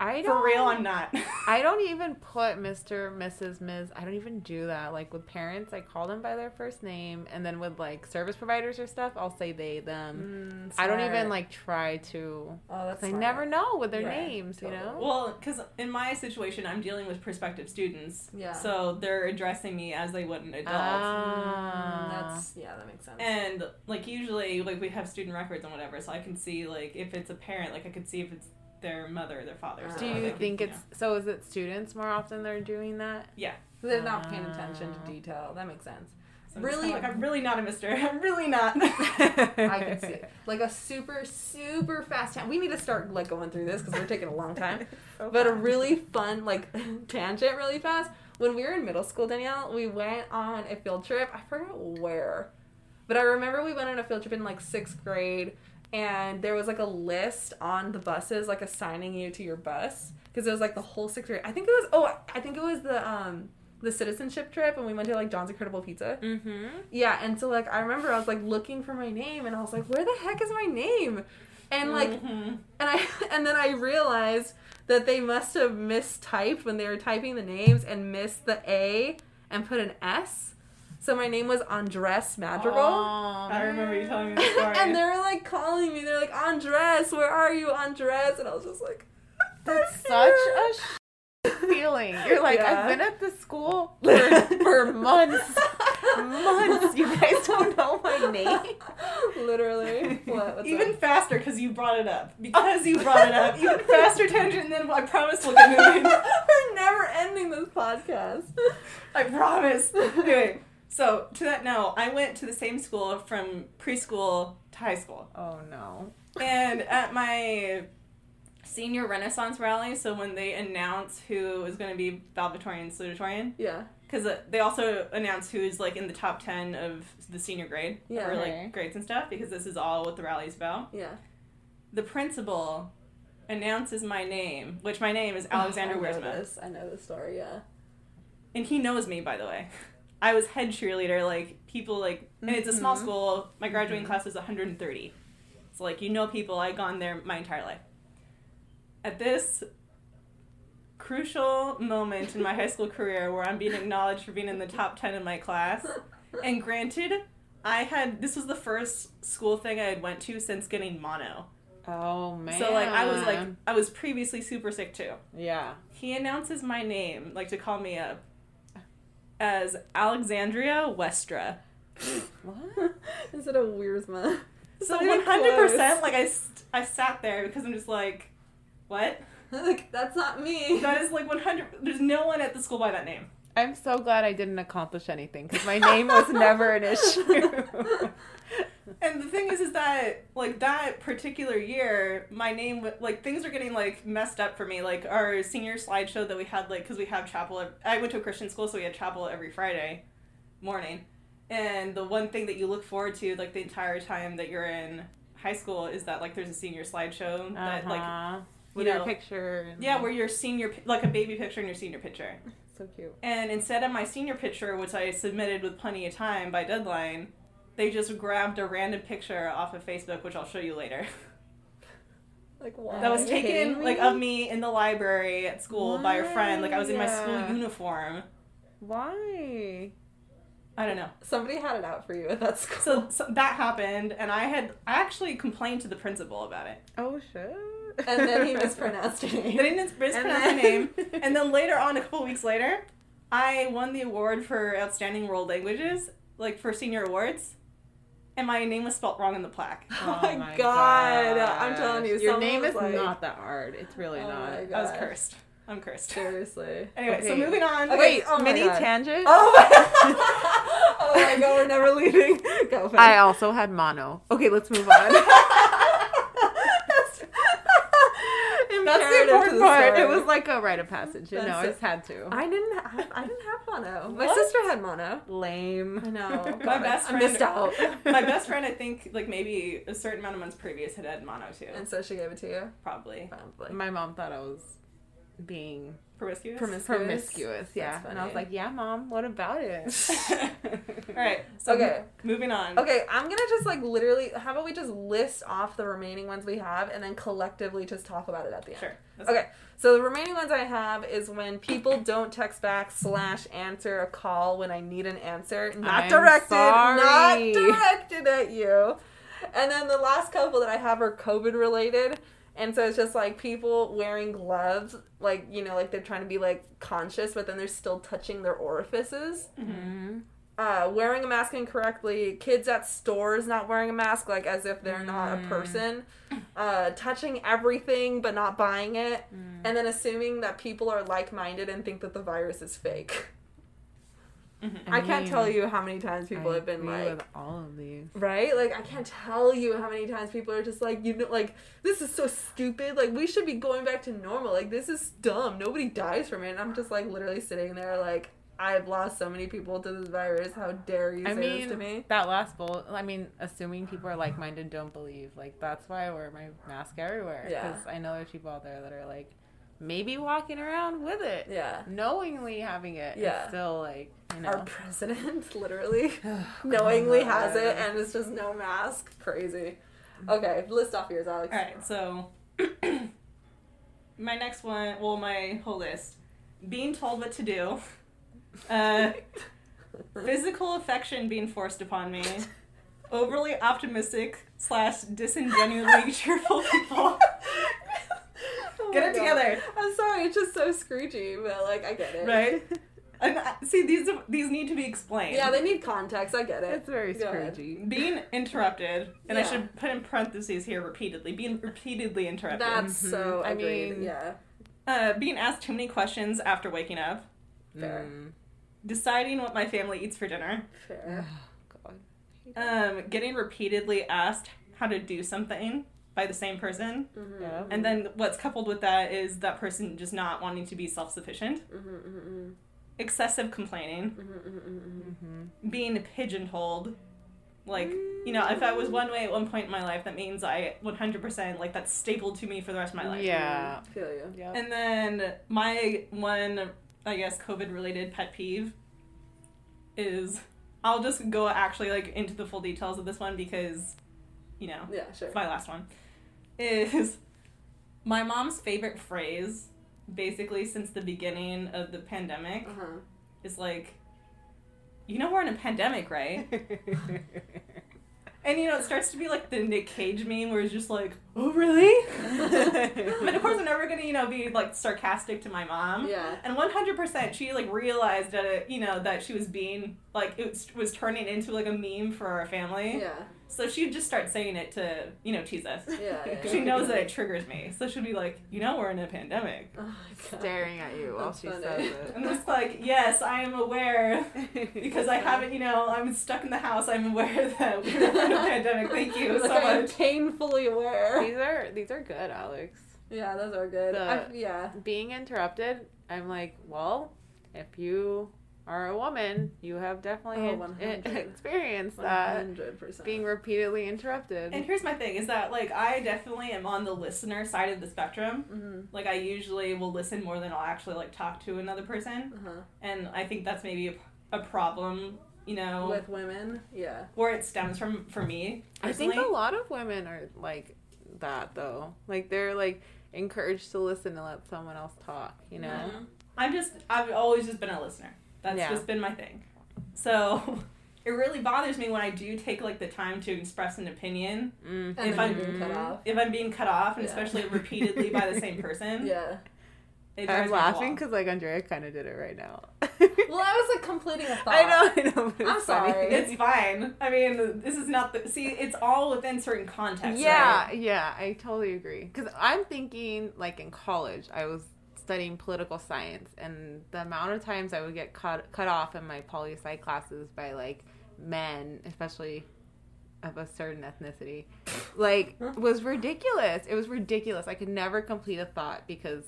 I for don't, real, I'm not. I don't even put Mr., Mrs., Ms. I don't even do that. Like with parents, I call them by their first name, and then with like service providers or stuff, I'll say they, them. Mm, I don't even like try to. Oh, that's I never know with their Right, names, you know. well, because in my situation, I'm dealing with prospective students. Yeah. So they're addressing me as they would an adult. Ah. Mm, that's yeah, that makes sense. and like usually like we have student records and whatever so i can see like if it's a parent like i could see if it's their mother or their father Do so Do you could, think know. it's so? Is it students more often they're doing that? Yeah, they're not paying attention Ah. to detail. That makes sense. So I'm Really- like i'm really not a mister i'm really not I can see it. Like a super, super fast tangent. We need to start like going through this because we're taking a long time. But a really fun like tangent, really fast. When we were in middle school, Danielle, we went on a field trip. I forgot where, but I remember we went on a field trip in like sixth grade, and there was like a list on the buses, like assigning you to your bus because it was like the whole sixth grade. I think it was. Oh, I think it was the um the citizenship trip, and we went to like John's Incredible Pizza. Mm-hmm. Yeah, and so like I remember I was like looking for my name and I was like, where the heck is my name? And like Mhm. and I and then I realized that they must have mistyped when they were typing the names and missed the A and put an S. So my name was Andres Madrigal. i remember you telling me the story and they were like calling me. They're like, Andres, where are you, Andres? And I was just like, That's "I'm such here." a sh- feeling. You're like, Yeah. I've been at this school for, for months. months. You guys don't know my name. Literally. What? What's even up? faster because you brought it up because you brought it up even faster tangent than i promise we'll get moving We're never ending this podcast. i promise anyway so to that note i went to the same school from preschool to high school Oh no. And at my senior Renaissance rally, so when they announce who is going to be valedictorian and salutatorian, Yeah. because uh, they also announce who's like in the top 10 of the senior grade, Yeah. or Okay. like grades and stuff, because this is all what the rally is about. Yeah. The principal announces my name, which my name is Alexander I know Wiersma. this. I know the story, yeah. And he knows me, by the way. I was head cheerleader, like, people, like, and it's a small Mhm. school. My graduating Mhm. class is 130. So, like, you know people. I've gone there my entire life. At this crucial moment in my high school career where I'm being acknowledged for being in the top 10 in my class, and granted, I had, this was the first school thing I had went to since getting mono. Oh man. So, like, I was, like, I was previously super sick too yeah. he announces my name, like to call me up, as Alexandria Westra. What? Instead of Wiersma. So one hundred percent, like I, st- I sat there because I'm just like, what? like, that's not me. That is like one hundred. There's no one at the school by that name. I'm so glad I didn't accomplish anything because my name was never an issue. And the thing is, is that like that particular year, my name like things are getting like messed up for me. Like our senior slideshow that we had, like because we have chapel. I went to a Christian school, so we had chapel every Friday morning. And the one thing that you look forward to, like the entire time that you're in high school, is that like there's a senior slideshow that like Uh-huh. you with your know- picture. and- yeah, where your senior like a baby picture and your senior picture. so cute. And instead of my senior picture, which I submitted with plenty of time by deadline, they just grabbed a random picture off of Facebook, which I'll show you later. Like why? that was Are you kidding taken like of me in the library at school by a friend. Like I was in my school uniform. Why? I don't know. Somebody had it out for you at that school. So, so that happened, and I had I actually complained to the principal about it. Oh shit. and then he mispronounced your name. They didn't mispronounce my name, and then later on, a couple weeks later, I won the award for outstanding world languages, like for senior awards, and my name was spelt wrong in the plaque. Oh, oh my God. I'm telling you, your name is like- not that hard. It's really Oh not. my I was cursed. I'm cursed. Seriously. Anyway, so moving on. Okay, Wait, oh mini God. tangent. Oh my, oh my god, we're never leaving. Go for I also had mono. Okay, let's move on. That's the important part. It was like a rite of passage. You know, That's I just had to. I didn't have I didn't have mono. My sister had mono. Lame. I know. My best I missed friend- out. My best friend, I think, like maybe a certain amount of months previous, had had mono too. And so she gave it to you. Probably Probably. My mom thought I was being promiscuous. Promiscuous. promiscuous. Yeah, and I was like, "Yeah, mom. What about it?" All right. So Okay. moving on. Okay, I'm gonna just like literally. How about we just list off the remaining ones we have, and then collectively just talk about it at the end. Sure. That's Okay, so the remaining ones I have is when people don't text back slash answer a call when I need an answer. Not I'm directed, not directed at you. And then the last couple that I have are COVID related. And so it's just like people wearing gloves, like, you know, like they're trying to be like conscious, but then they're still touching their orifices. hmm Uh, wearing a mask incorrectly, kids at stores not wearing a mask, like as if they're not a Mm. person, uh, touching everything but not buying it, Mm. and then assuming that people are like minded and think that the virus is fake. Mhm. I, can't tell you how many times people I have been agree like, with all of these. right? Like, I can't tell you how many times people are just like, you know, like, this is so stupid. Like, we should be going back to normal. Like, this is dumb. Nobody dies from it. And I'm just like literally sitting there, like, I've lost so many people to this virus. How dare you I say mean, this to me? that last bullet. I mean, assuming people are like minded, don't believe. Like that's why I wear my mask everywhere. Yeah. Because I know there's people out there that are like, maybe walking around with it, Yeah. knowingly having it. Yeah. It's still like you know. Our president literally Oh, knowingly has it and it's just no mask. Crazy. Okay, list off yours, Alex. All right. So my next one. Well, my whole list. Being told what to do. Uh, physical affection being forced upon me. Overly optimistic slash disingenuously cheerful people. Oh Get it God. together. I'm sorry, it's just so screechy, but like I get it. Right? And uh, see, these these need to be explained. Yeah, they need context. I get it. It's very Go ahead. scroogey. being interrupted, and I should put in parentheses here repeatedly. Being repeatedly interrupted. That's so Mhm. I agreed. mean- yeah. uh, being asked too many questions after waking up. Fair. Mm. Deciding what my family eats for dinner. Fair. God. Um, getting repeatedly asked how to do something by the same person. Mhm. Yeah. And then what's coupled with that is that person just not wanting to be self sufficient. Mhm, mhm, mhm. Excessive complaining. Being pigeonholed. Like, you know, if I was one way at one point in my life, that means I 100%, like, that's stapled to me for the rest of my life. Yeah. Feel you. Yeah. And then my one, I guess, COVID related pet peeve is I'll just go actually like into the full details of this one because, you know, Yeah, sure. it's my last one. Is my mom's favorite phrase, basically since the beginning of the pandemic, Uh-huh. is like, you know, we're in a pandemic, right? And you know, it starts to be like the Nick Cage meme where it's just like, oh, really? but of course, I'm never gonna, you know, be like sarcastic to my mom. Yeah. And 100%, she like realized that it, you know, that she was being like it was, was turning into like a meme for our family. Yeah. So she'd just start saying it to, you know, tease us. Yeah. yeah. She knows that it triggers me. So she'll be like, you know, we're in a pandemic. Oh. Staring at you while That's she funny. says I'm just like, yes, I am aware because I haven't, you know, I'm stuck in the house. I'm aware that we're in a pandemic. Thank you so I'm much. painfully aware. these are these are good, Alex. Yeah, those are good. The- yeah. Being interrupted, I'm like, well, if you are a woman, you have definitely Oh, in- 100. experienced that hundred percent. being repeatedly interrupted. And here's my thing: is that like I definitely am on the listener side of the spectrum. Mhm. Like I usually will listen more than I'll actually like talk to another person, Uh-huh. and I think that's maybe a, a problem. You know, With women, yeah. where it stems from for me. I think a lot of women are like that though. Like they're like encouraged to listen and let someone else talk. You know. Mhm. I'm just I've always just been a listener. That's Yeah. just been my thing. So it really bothers me when I do take like the time to express an opinion Mm. And If I'm- being cut off. if I'm being cut off and Yeah. especially repeatedly by the same person. Yeah. it drives I'm me up the laughing because like Andrea kind of did it right now. Well, I was like completing a thought. I know, I know. But I'm it's funny. sorry. It's fine. I mean, this is not the see. It's all within certain contexts. Yeah, right? yeah, I totally agree. Because I'm thinking, like in college, I was studying political science, and the amount of times I would get cut cut off in my poli sci classes by like men, especially of a certain ethnicity, like was ridiculous. It was ridiculous. I could never complete a thought because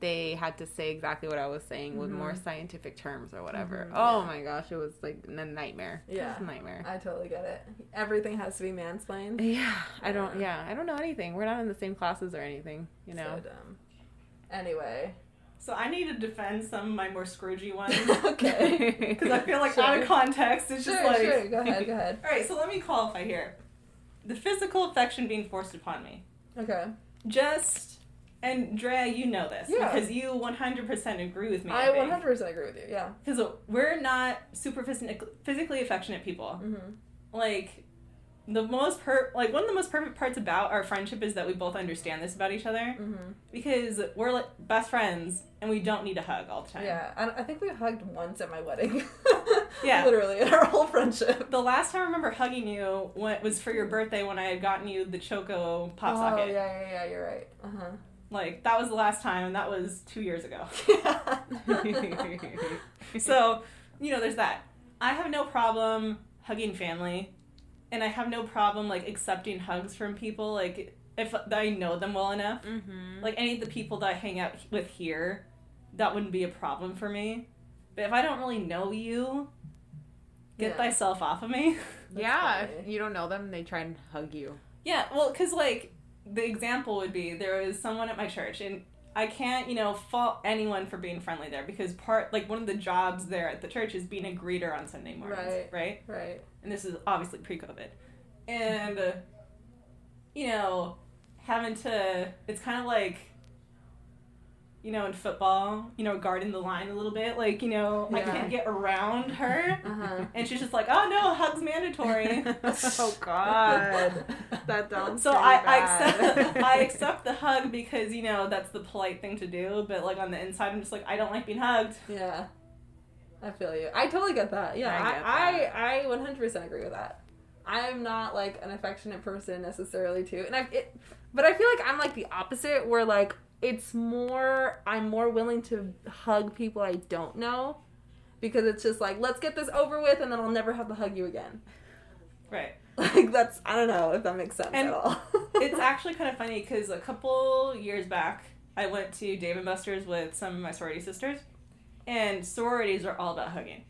they had to say exactly what I was saying with more scientific terms or whatever. Mhm, oh yeah. my gosh, it was like a nightmare. It Yeah. was a nightmare. I totally get it. Everything has to be mansplained. Yeah, I don't. Yeah, I don't know anything. We're not in the same classes or anything. You know. So dumb. Anyway. So I need to defend some of my more Scroogey ones okay. because I feel like Sure. out of context, it's just like. sure. Go ahead, go ahead. All right, so let me qualify here. The physical affection being forced upon me. Okay. Just and Drea, you know this Yeah. because you 100% agree with me. I think. 100% agree with you. Yeah. Because we're not super phys- physically affectionate people. Mm-hmm. Like, the most per like one of the most perfect parts about our friendship is that we both understand this about each other Mm-hmm. because we're like best friends and we don't need a hug all the time. Yeah. I, I think we hugged once at my wedding. Yeah. Literally, in our whole friendship. The last time I remember hugging you was for your birthday when I had gotten you the Choco pop oh, socket. yeah, yeah, yeah, you're right. Uh huh. Like that was the last time, and that was two years ago. so, you know, there's that. I have no problem hugging family, and I have no problem like accepting hugs from people. Like if I know them well enough, mm-hmm. like any of the people that I hang out with here, that wouldn't be a problem for me. But if I don't really know you, get Yeah. thyself off of me. That's yeah, funny. if you don't know them, they try and hug you. Yeah, well, because like the example would be there was someone at my church, and I can't, you know, fault anyone for being friendly there because part like one of the jobs there at the church is being a greeter on Sunday mornings, Right. right? Right. And this is obviously pre-COVID, and uh, you know, having to it's kind of like. You know, in football, you know, guarding the line a little bit. Like, you know, I can't get around her. Uh huh. And she's just like, oh no, hug's mandatory. oh God, that sounds So pretty I, I accept I accept the hug because you know that's the polite thing to do, but like on the inside I'm just like I don't like being hugged. Yeah. I feel you. I totally get that. Yeah, I I, I, I 100% agree with that. I'm not like an affectionate person necessarily too, and I, it, but I feel like I'm like the opposite, where like it's more, I'm more willing to hug people I don't know, because it's just like let's get this over with, and then I'll never have to hug you again. Right. Like that's I don't know if that makes sense And at all. It's actually kind of funny because a couple years back I went to Dave and Buster's with some of my sorority sisters, and sororities are all about hugging.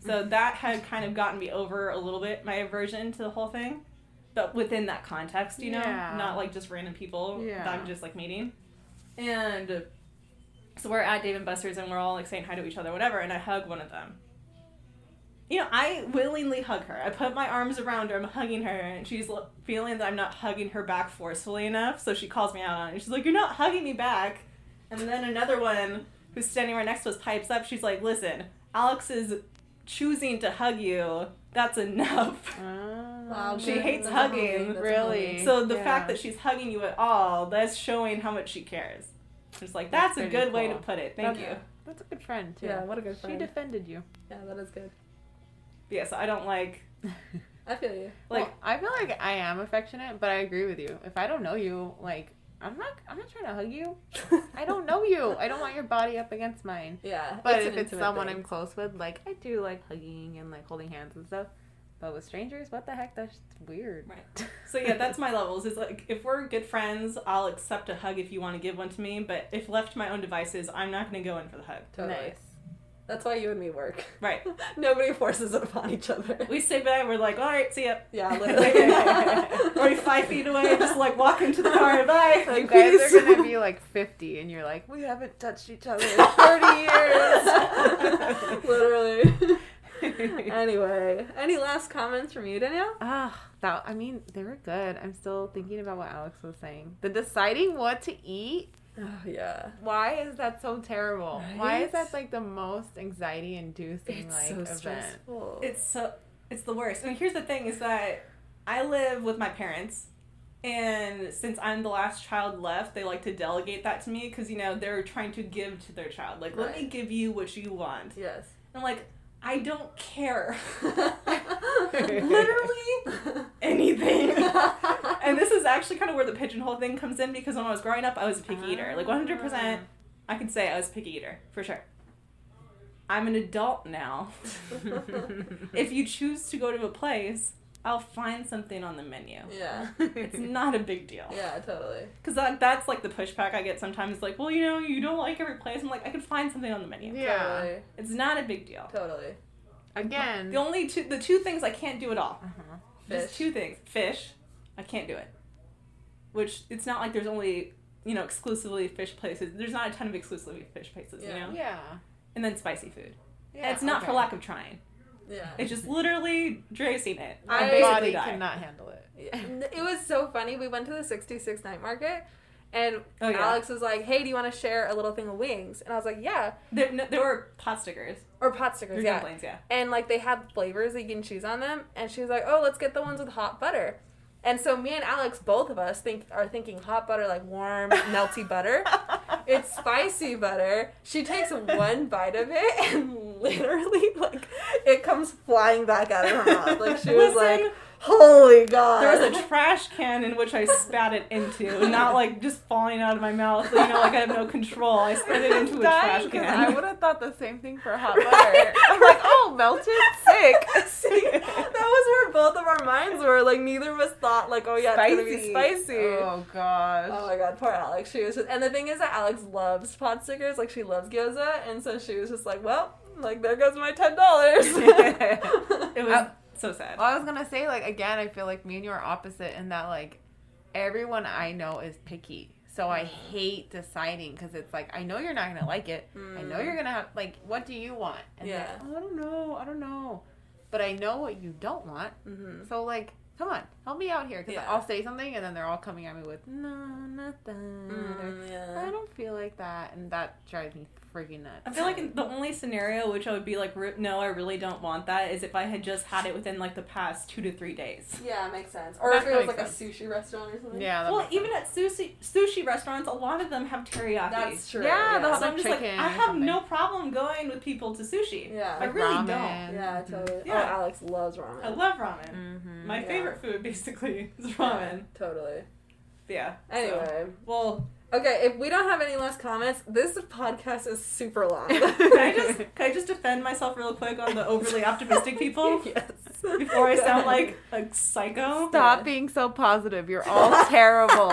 So mm-hmm. that had kind of gotten me over a little bit my aversion to the whole thing, but within that context, you know, Yeah. not like just random people Yeah. that I'm just like meeting. And so we're at Dave and Buster's and we're all like saying hi to each other, whatever, and I hug one of them. You know, I willingly hug her. I put my arms around her. I'm hugging her, and she's feeling that I'm not hugging her back forcefully enough. So she calls me out on it. She's like, "You're not hugging me back." And then another one who's standing right next to us pipes up. She's like, "Listen, Alex is choosing to hug you. That's enough." Ah. Wow, She good. hates That's hugging, really. amazing. So the Yeah. fact that she's hugging you at all, that's showing how much she cares. It's like that's, That's a pretty good way to put it. Thank That's- you. That's a good friend too. Yeah, what a good friend. She defended you. yeah, that is good. Yeah, so I don't like I feel you. like Well, I feel like I am affectionate, but I agree with you. If I don't know you, like I'm not, I'm not trying to hug you. I don't know you. I don't want your body up against mine. Yeah, But an if it's someone thing. I'm close with, like I do like hugging and like holding hands and stuff. But with strangers, what the heck? That's weird. Right. So yeah, that's my levels. Is like if we're good friends, I'll accept a hug if you want to give one to me. But if left to my own devices, I'm not going to go in for the hug. Totally. Nice. That's why you and me work. Right. Nobody forces it upon each other. We stay back. We're like, all right, see ya. yeah, Like, literally. We're five feet away, just like walk into the car. Bye. You Like, guys are gonna be like 50, and you're like, we haven't touched each other in 30 years. literally. anyway, any last comments from you, Danielle? Ah, that I mean, they were good. I'm still thinking about what Alex was saying. The deciding what to eat. Oh yeah. Why is that so terrible? Why is that like the most anxiety inducing like event? stressful. It's so it's the worst. I mean, here's the thing: is that I live with my parents, and since I'm the last child left, they like to delegate that to me because you know they're trying to give to their child. Like, let me give you what you want. yes. I'm like, I don't care. Literally anything. And this is actually kind of where the pigeonhole thing comes in because when I was growing up, I was a picky eater. Like 100%, I can say I was a picky eater for sure. I'm an adult now. if you choose to go to a place, I'll find something on the menu. yeah. It's not a big deal. Yeah, totally. Because that, that's like the pushback I get sometimes. Like, well, you know, you don't like every place. I'm like, I could find something on the menu. Yeah. Totally. It's not a big deal. Totally. Again. The only two, the two things I can't do at all. Uh-huh. Just two things. Fish, I can't do it. Which it's not like there's only you know exclusively fish places. There's not a ton of exclusively fish places, you Yeah. know. Yeah. And then spicy food. Yeah. and it's not for lack of trying. Yeah. It's just literally dressing it. I- I My basically body die. cannot handle it. Yeah. It was so funny. We went to the 66 night market, and Oh, yeah. Alex was like, "Hey, do you want to share a little thing of wings?" And I was like, "Yeah." There, no, there were pot stickers. Or pot stickers, yeah. dumplings, yeah. And like they had flavors that you can choose on them. And she was like, "Oh, let's get the ones with hot butter." And so me and Alex, both of us, think are thinking hot butter, like warm, melty butter. It's spicy butter. She takes one bite of it and literally like it comes flying back out of her mouth. Like she was Listen, like, "Holy God!" There was a trash can in which I spat it into, not like just falling out of my mouth. You know, like I have no control. I spat it into a trash Dying 'cause can. I would have thought the same thing for hot butter. I'm like, oh, melted, sick. See, that was where both of our minds were. Like neither of us thought like, "Oh yeah, it's gonna be spicy." Oh gosh. Oh my god, poor Alex. She was just, and the thing is that Alex loves pot stickers, like she loves gyoza, and so she was just like, well, like there goes my ten dollars. It was I- so sad. Well, I was gonna say like again, I feel like me and you are opposite in that like everyone I know is picky. So I mm. hate deciding because it's like I know you're not gonna like it. I know you're mm. gonna have like what do you want? And Yeah. yeah. I don't know. I don't know. But I know what you don't want. hmm So like, come on, help me out here because Yeah. I'll say something and then they're all coming at me with no, not that. or, I don't feel like that, and that drives me freaking nuts. I feel like the only scenario which I would be like, "Re- no, I really don't want that, is if I had just had it within like the past two to three days. Yeah, makes sense. Or That if it was like sense. a sushi restaurant or something. yeah. that Well, makes even sense. at sushi sushi restaurants, a lot of them have teriyaki. That's true. Yeah, they'll So have, I'm like, just like, I have something. no problem going with people to sushi. Yeah. I really ramen. don't. Yeah, totally. Yeah. Oh, Alex loves ramen. I love ramen. Mm-hmm. My Yeah. favorite food, basically, is ramen. Totally. Yeah. so- Anyway, well, okay. If we don't have any last comments, this podcast is super long. can I just can I just defend myself real quick on the overly optimistic people yes. before I Go sound ahead. like a psycho? Stop Yeah. being so positive. You're all terrible.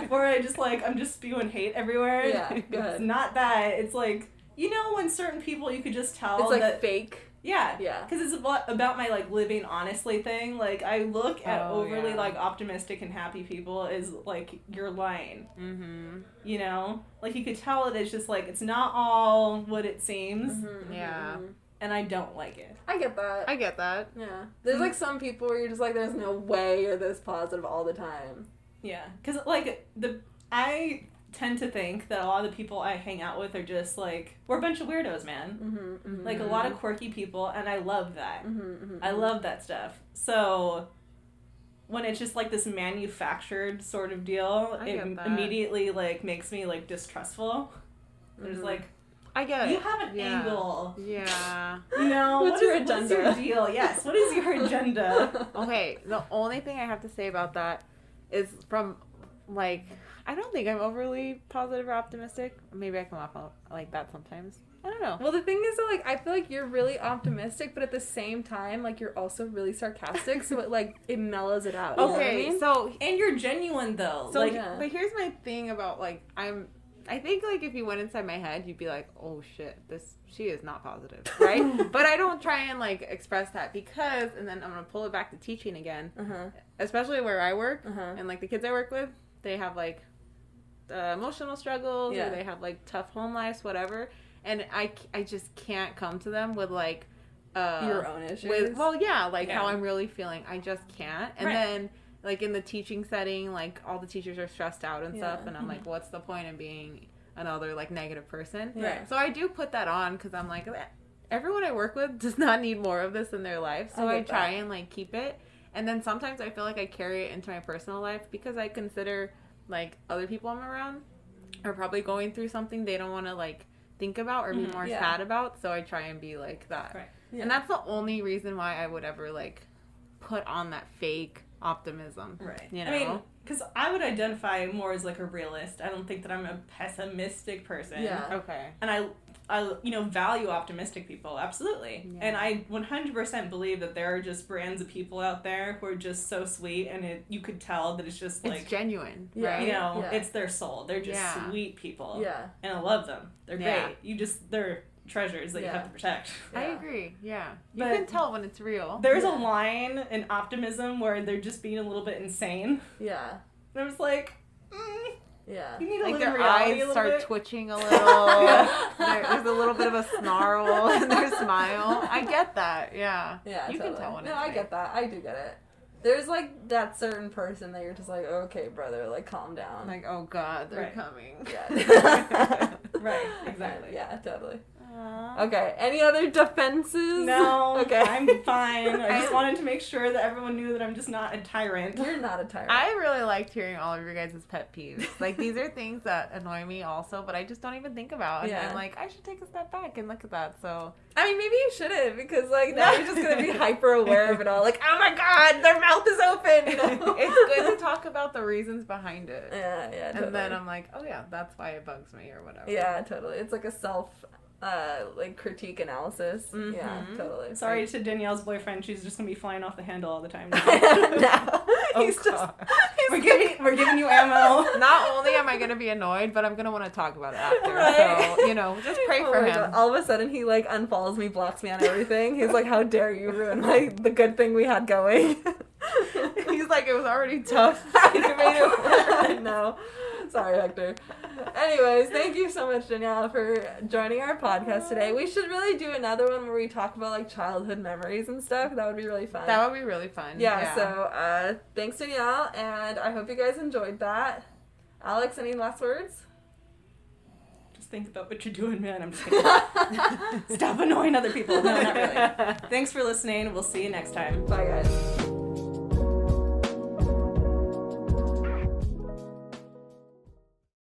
before I just like I'm just spewing hate everywhere. Yeah, go It's not that. It's like you know when certain people you could just tell It's like that fake. Yeah Yeah. because it's about, about my like living honestly thing. Like I look at Oh, overly yeah. like optimistic and happy people is like you're lying. mm-hmm. You know, like you could tell that it's just like it's not all what it seems, Mhm, Yeah. mhm. and I don't like it. I get that. I get that. yeah. There's like some people where you're just like, there's no way you're this positive all the time. Yeah, because like the I tend to think that a lot of the people I hang out with are just like we're a bunch of weirdos, man. Mm-hmm, mm-hmm. Like a lot of quirky people, and I love that. Mm-hmm, mm-hmm, I love that stuff. So when it's just like this manufactured sort of deal, I it immediately like makes me like distrustful. There's like I get it. you have an Yeah. angle. Yeah. You know What's what your is- What's your agenda? deal? Yes. What is your agenda? Okay, the only thing I have to say about that is from like I don't think I'm overly positive or optimistic. Maybe I come off like that sometimes. I don't know. Well, the thing is that like I feel like you're really optimistic, but at the same time, like you're also really sarcastic, so it like it mellows it out. you know what I Okay, mean? so and you're genuine though. so like Yeah. but here's my thing about like I'm I think like if you went inside my head, you'd be like, "Oh shit, this she is not positive," right? but I don't try and like express that because, and then I'm gonna pull it back to teaching again, uh huh, especially where I work uh huh. and like the kids I work with, they have like uh, emotional struggles Yeah. or they have like tough home lives, whatever. And I, I just can't come to them with like uh, Your own issues. with well yeah like how i'm really feeling i just can't and Right. then like in the teaching setting like all the teachers are stressed out and stuff and i'm like what's the point in being another like negative person Yeah. so i do put that on because i'm like everyone i work with does not need more of this in their life so I i, try that. and like keep it and then sometimes i feel like i carry it into my personal life because i consider like other people i'm around are probably going through something they don't want to like think about or be Mhm. more Yeah. sad about so i try and be like that Right. Yeah. and that's the only reason why I would ever like put on that fake optimism. Right. You know? I mean, because I would identify more as like a realist. I don't think that I'm a pessimistic person. Yeah. Okay. And I, I, you know, value optimistic people absolutely. Yeah. And I 100% believe that there are just brands of people out there who are just so sweet, and it you could tell that it's just It's like. genuine, Yeah. right? you know, Yeah. it's their soul. They're just Yeah. sweet people. yeah. And I love them. They're great. You just, they're treasures that you have to protect. I agree. Yeah. You But- can tell when it's real. There's a line in optimism where they're just being a little bit insane. Yeah. And I was like, mm, Yeah. you need to like their in reality a eyes start bit. twitching a little. there, there's a little bit of a snarl in their smile. I get that. Yeah. Yeah, You totally. can tell when No, it's I fake. get that. I do get it. There's like that certain person that you're just like, okay, brother, like calm down. Like, oh god, they're Right. coming. yeah. Right, exactly. Yeah, totally. Aw. Okay. Any other defenses? No, Okay. I'm fine. I just wanted to make sure that everyone knew that I'm just not a tyrant. You're not a tyrant. I really liked hearing all of your guys' pet peeves. Like these are things that annoy me also, but I just don't even think about. And Yeah. I'm like, I should take a step back and look at that. So I mean, maybe you shouldn't because like now you're just gonna be hyper aware of it all. Like, oh my god, their mouth is open. You know? it's good to talk about the reasons behind it. Yeah, yeah. Totally. And then I'm like, oh yeah, that's why it bugs me or whatever. Yeah, totally. It's like a self, uh, like critique analysis. Yeah, Mhm. totally. Sorry to Danielle's boyfriend. She's just gonna be flying off the handle all the time. no, Oh, he's just. He's we're giving we're giving you ammo. Not only am I gonna be annoyed, but I'm gonna want to talk about it after. Right. So you know, just pray Oh for my him. God. All of a sudden, he like unfollows me, blocks me on everything. He's like, "How dare you ruin my the good thing we had going?" He's like, it was already tough. you made it work. no, sorry, Hector. Anyways, thank you so much, Danielle, for joining our podcast today. We should really do another one where we talk about like childhood memories and stuff. That would be really fun. That would be really fun. yeah, So, uh, thanks, Danielle, and I hope you guys enjoyed that. Alex, any last words? Just think about what you're doing, man. I'm just kidding. Stop annoying other people. No, not really. Thanks for listening. We'll see you next time. Bye, guys.